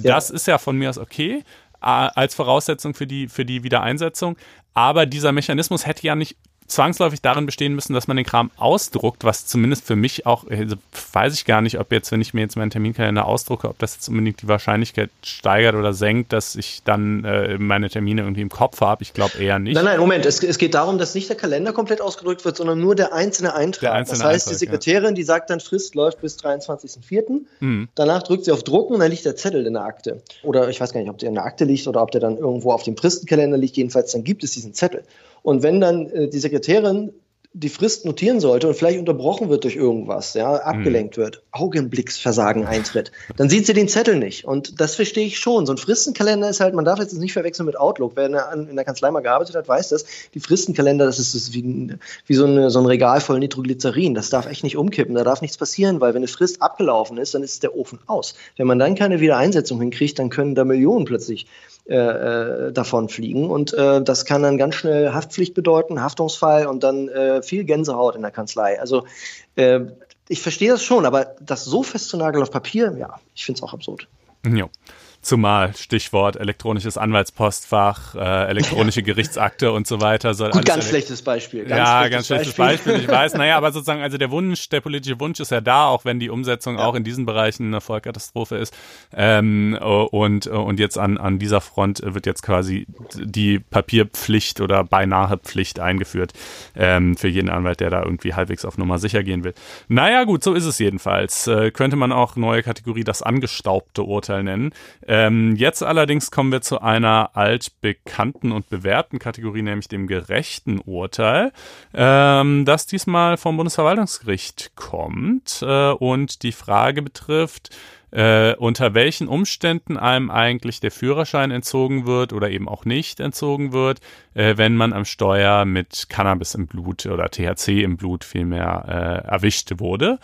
Ja. Das ist ja von mir aus okay als Voraussetzung für die, für die Wiedereinsetzung. Aber dieser Mechanismus hätte ja nicht zwangsläufig darin bestehen müssen, dass man den Kram ausdruckt, was zumindest für mich auch, also weiß ich gar nicht, ob jetzt, wenn ich mir jetzt meinen Terminkalender ausdrucke, ob das jetzt unbedingt die Wahrscheinlichkeit steigert oder senkt, dass ich dann äh, meine Termine irgendwie im Kopf habe. Ich glaube eher nicht. Nein, nein, Moment. Es, es, geht darum, dass nicht der Kalender komplett ausgedrückt wird, sondern nur der einzelne Eintrag. Der einzelne das heißt, Eintrag, die Sekretärin, ja. die sagt dann, Frist läuft bis 23.04. Mhm. Danach drückt sie auf Drucken und dann liegt der Zettel in der Akte. Oder ich weiß gar nicht, ob der in der Akte liegt oder ob der dann irgendwo auf dem Fristenkalender liegt. Jedenfalls, dann gibt es diesen Zettel. Und wenn dann äh, die Sekretärin die Frist notieren sollte und vielleicht unterbrochen wird durch irgendwas, ja, abgelenkt mhm. wird, Augenblicksversagen eintritt, dann sieht sie den Zettel nicht. Und das verstehe ich schon. So ein Fristenkalender ist halt, man darf jetzt nicht verwechseln mit Outlook. Wer in der Kanzlei mal gearbeitet hat, weiß das. Die Fristenkalender, das ist wie, wie so, eine, so ein Regal voll Nitroglycerin. Das darf echt nicht umkippen. Da darf nichts passieren, weil wenn eine Frist abgelaufen ist, dann ist der Ofen aus. Wenn man dann keine Wiedereinsetzung hinkriegt, dann können da Millionen plötzlich äh, äh, davon fliegen. Und äh, das kann dann ganz schnell Haftpflicht bedeuten, Haftungsfall und dann äh, viel Gänsehaut in der Kanzlei. Also äh, ich verstehe das schon, aber das so festzunageln auf Papier, ja, ich finde es auch absurd. Ja. Zumal Stichwort elektronisches Anwaltspostfach, äh, elektronische Gerichtsakte und so weiter. Soll Gut, ganz schlechtes Beispiel. Ganz ja, schlechtes ganz schlechtes Beispiel. Beispiel. ich weiß. Naja, aber sozusagen, also der Wunsch, der politische Wunsch ist ja da, auch wenn die Umsetzung ja. auch in diesen Bereichen eine Vollkatastrophe ist. Ähm, und, und jetzt an, an dieser Front wird jetzt quasi die Papierpflicht oder beinahe Pflicht eingeführt ähm, für jeden Anwalt, der da irgendwie halbwegs auf Nummer sicher gehen will. Naja, gut, so ist es jedenfalls. Äh, könnte man auch neue Kategorie das angestaubte Urteil nennen. Ähm, jetzt allerdings kommen wir zu einer altbekannten und bewährten Kategorie, nämlich dem gerechten Urteil, ähm, das diesmal vom Bundesverwaltungsgericht kommt äh, und die Frage betrifft, äh, unter welchen Umständen einem eigentlich der Führerschein entzogen wird oder eben auch nicht entzogen wird, äh, wenn man am Steuer mit Cannabis im Blut oder THC im Blut vielmehr äh, erwischt wurde.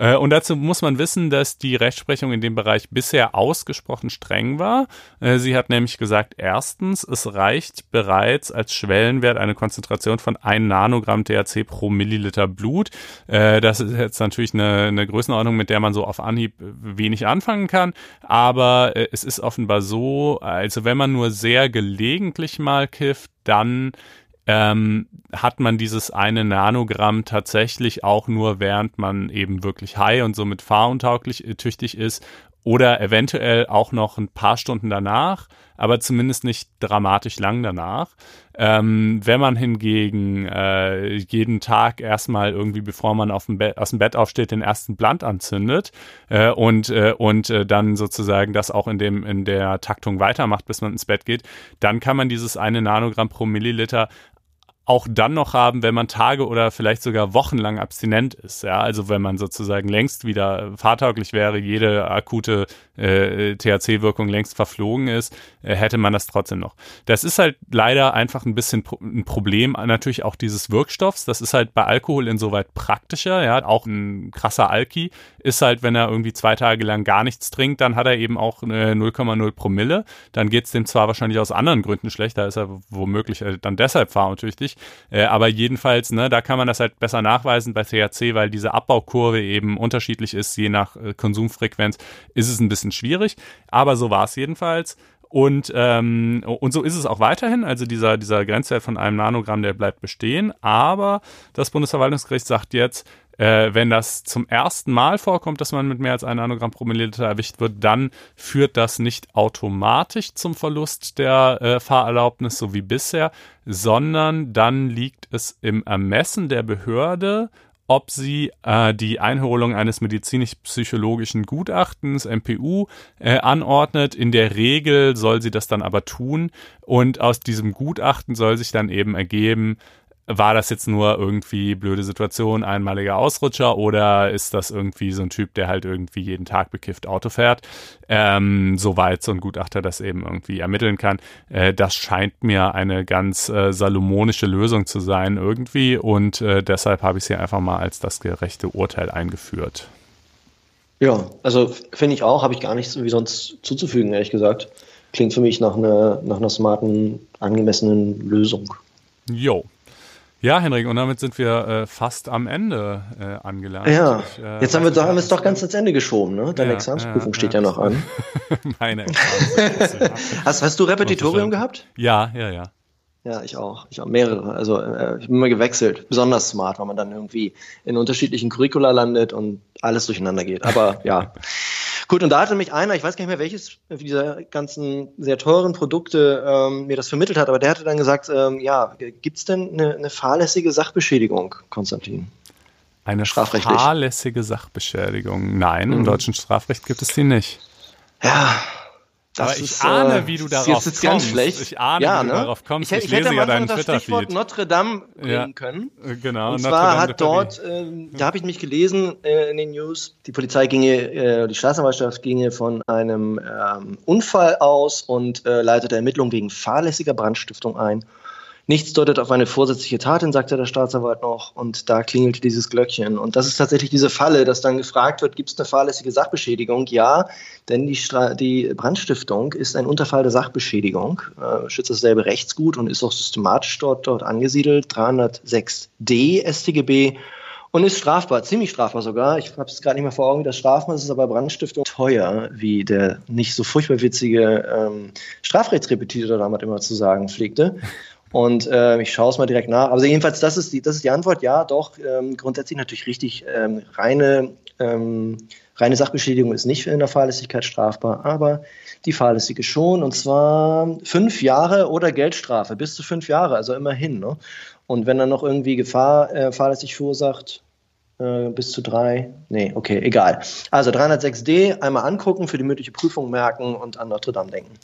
Äh, und dazu muss man wissen, dass die Rechtsprechung in dem Bereich bisher ausgesprochen streng war. Äh, sie hat nämlich gesagt, erstens, es reicht bereits als Schwellenwert eine Konzentration von 1 Nanogramm THC pro Milliliter Blut. Äh, das ist jetzt natürlich eine, eine Größenordnung, mit der man so auf Anhieb wenig anfangen kann. Aber es ist offenbar so, also wenn man nur sehr gelegentlich mal kifft, dann ähm, hat man dieses eine Nanogramm tatsächlich auch nur, während man eben wirklich high und somit fahruntauglich äh, tüchtig ist oder eventuell auch noch ein paar Stunden danach, aber zumindest nicht dramatisch lang danach. Ähm, wenn man hingegen äh, jeden Tag erstmal irgendwie, bevor man dem aus dem Bett aufsteht, den ersten Blunt anzündet äh, und, äh, und äh, dann sozusagen das auch in, dem, in der Taktung weitermacht, bis man ins Bett geht, dann kann man dieses eine Nanogramm pro Milliliter auch dann noch haben, wenn man Tage oder vielleicht sogar wochenlang abstinent ist. Ja, also wenn man sozusagen längst wieder fahrtauglich wäre, jede akute äh, THC-Wirkung längst verflogen ist, äh, hätte man das trotzdem noch. Das ist halt leider einfach ein bisschen pro ein Problem natürlich auch dieses Wirkstoffs. Das ist halt bei Alkohol insoweit praktischer. Ja, auch ein krasser Alki ist halt, wenn er irgendwie zwei Tage lang gar nichts trinkt, dann hat er eben auch 0,0 Promille. Dann geht es dem zwar wahrscheinlich aus anderen Gründen schlecht, da ist er womöglich äh, dann deshalb fahruntüchtig. Äh, aber jedenfalls, ne, da kann man das halt besser nachweisen bei THC, weil diese Abbaukurve eben unterschiedlich ist, je nach äh, Konsumfrequenz, ist es ein bisschen schwierig. Aber so war es jedenfalls. Und, ähm, und so ist es auch weiterhin. Also dieser, dieser Grenzwert von einem Nanogramm, der bleibt bestehen. Aber das Bundesverwaltungsgericht sagt jetzt, äh, wenn das zum ersten Mal vorkommt, dass man mit mehr als einem Nanogramm pro Milliliter erwischt wird, dann führt das nicht automatisch zum Verlust der äh, Fahrerlaubnis, so wie bisher, sondern dann liegt es im Ermessen der Behörde, ob sie äh, die Einholung eines medizinisch-psychologischen Gutachtens, MPU, äh, anordnet. In der Regel soll sie das dann aber tun und aus diesem Gutachten soll sich dann eben ergeben, war das jetzt nur irgendwie blöde Situation, einmaliger Ausrutscher oder ist das irgendwie so ein Typ, der halt irgendwie jeden Tag bekifft Auto fährt? Ähm, soweit so ein Gutachter das eben irgendwie ermitteln kann. Äh, das scheint mir eine ganz äh, salomonische Lösung zu sein irgendwie und äh, deshalb habe ich sie einfach mal als das gerechte Urteil eingeführt. Ja, also finde ich auch, habe ich gar nichts wie sonst zuzufügen, ehrlich gesagt. Klingt für mich nach einer, nach einer smarten, angemessenen Lösung. Jo, ja, Henrik, und damit sind wir äh, fast am Ende äh, angelangt. Ja, ich, äh, jetzt haben wir, haben wir es doch ganz ins Ende geschoben, ne? Deine ja, Examensprüfung ja, steht ja, ja noch an. Meine Examensprüfung. hast, hast du Repetitorium gehabt? Ja, ja, ja. Ja, ich auch. Ich auch mehrere. Also äh, ich bin immer gewechselt. Besonders smart, weil man dann irgendwie in unterschiedlichen Curricula landet und alles durcheinander geht. Aber ja. Gut, und da hatte mich einer, ich weiß gar nicht mehr, welches dieser ganzen sehr teuren Produkte ähm, mir das vermittelt hat, aber der hatte dann gesagt, ähm, ja, gibt es denn eine, eine fahrlässige Sachbeschädigung, Konstantin? Eine fahrlässige Sachbeschädigung? Nein, mhm. im deutschen Strafrecht gibt es die nicht. Ja, das Aber ich ist, ahne, äh, wie du darauf jetzt kommst. Ganz schlecht. Ich ahne, ja, wie ne? du darauf kommst. Ich, ich, ich lese ja deinen Twitter-Feed. Notre Dame bringen ja, können. Äh, genau. Und zwar hat dort, äh, da habe ich mich gelesen äh, in den News, die Polizei ginge, äh, die Staatsanwaltschaft ginge von einem ähm, Unfall aus und leitete Ermittlungen wegen fahrlässiger Brandstiftung ein. Nichts deutet auf eine vorsätzliche Tat hin, sagte der Staatsanwalt noch. Und da klingelte dieses Glöckchen. Und das ist tatsächlich diese Falle, dass dann gefragt wird, gibt es eine fahrlässige Sachbeschädigung? Ja, denn die, Stra die Brandstiftung ist ein Unterfall der Sachbeschädigung, äh, schützt dasselbe Rechtsgut und ist auch systematisch dort, dort angesiedelt. 306d StGB und ist strafbar, ziemlich strafbar sogar. Ich habe es gerade nicht mehr vor Augen, das Strafmaß ist aber Brandstiftung teuer, wie der nicht so furchtbar witzige ähm, Strafrechtsrepetitor damals immer zu sagen pflegte. Und äh, ich schaue es mal direkt nach. Also jedenfalls, das ist die, das ist die Antwort. Ja, doch, ähm, grundsätzlich natürlich richtig. Ähm, reine, ähm, reine Sachbeschädigung ist nicht in der Fahrlässigkeit strafbar, aber die fahrlässige schon. Und zwar fünf Jahre oder Geldstrafe, bis zu fünf Jahre, also immerhin. Ne? Und wenn dann noch irgendwie Gefahr äh, fahrlässig verursacht, äh, bis zu drei. Nee, okay, egal. Also 306d einmal angucken, für die mündliche Prüfung merken und an Notre Dame denken.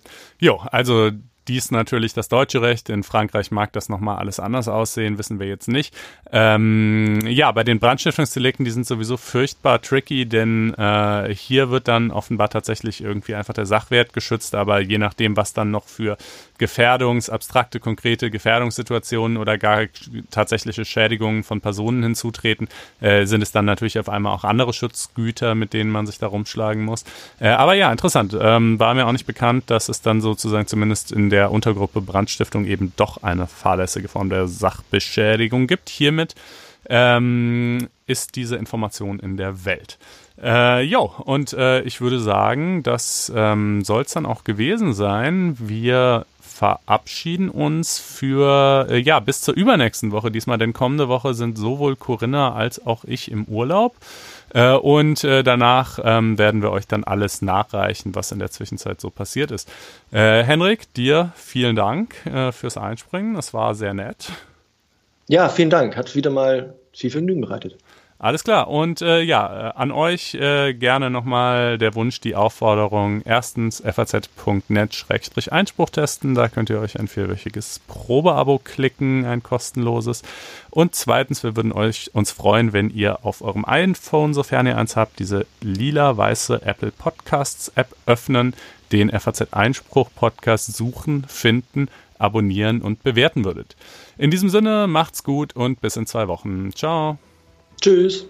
Jo, also dies natürlich das deutsche Recht. In Frankreich mag das nochmal alles anders aussehen, wissen wir jetzt nicht. Ähm, ja, bei den Brandstiftungsdelikten, die sind sowieso furchtbar tricky, denn äh, hier wird dann offenbar tatsächlich irgendwie einfach der Sachwert geschützt, aber je nachdem, was dann noch für Gefährdungs-, abstrakte, konkrete Gefährdungssituationen oder gar tatsächliche Schädigungen von Personen hinzutreten, äh, sind es dann natürlich auf einmal auch andere Schutzgüter, mit denen man sich da rumschlagen muss. Äh, aber ja, interessant. Ähm, war mir auch nicht bekannt, dass es dann sozusagen zumindest in der Untergruppe Brandstiftung eben doch eine fahrlässige Form der Sachbeschädigung gibt. Hiermit ähm, ist diese Information in der Welt. Äh, jo, und äh, ich würde sagen, das ähm, soll es dann auch gewesen sein. Wir verabschieden uns für, äh, ja, bis zur übernächsten Woche diesmal, denn kommende Woche sind sowohl Corinna als auch ich im Urlaub. Äh, und äh, danach ähm, werden wir euch dann alles nachreichen, was in der Zwischenzeit so passiert ist. Äh, Henrik, dir vielen Dank äh, fürs Einspringen. Das war sehr nett. Ja, vielen Dank. Hat wieder mal viel Vergnügen bereitet. Alles klar. Und äh, ja, äh, an euch äh, gerne nochmal der Wunsch, die Aufforderung. Erstens faz.net-einspruch testen. Da könnt ihr euch ein vierwöchiges Probeabo klicken, ein kostenloses. Und zweitens, wir würden euch uns freuen, wenn ihr auf eurem iPhone, sofern ihr eins habt, diese lila-weiße Apple Podcasts App öffnen, den FAZ Einspruch Podcast suchen, finden, abonnieren und bewerten würdet. In diesem Sinne, macht's gut und bis in zwei Wochen. Ciao. Tschüss.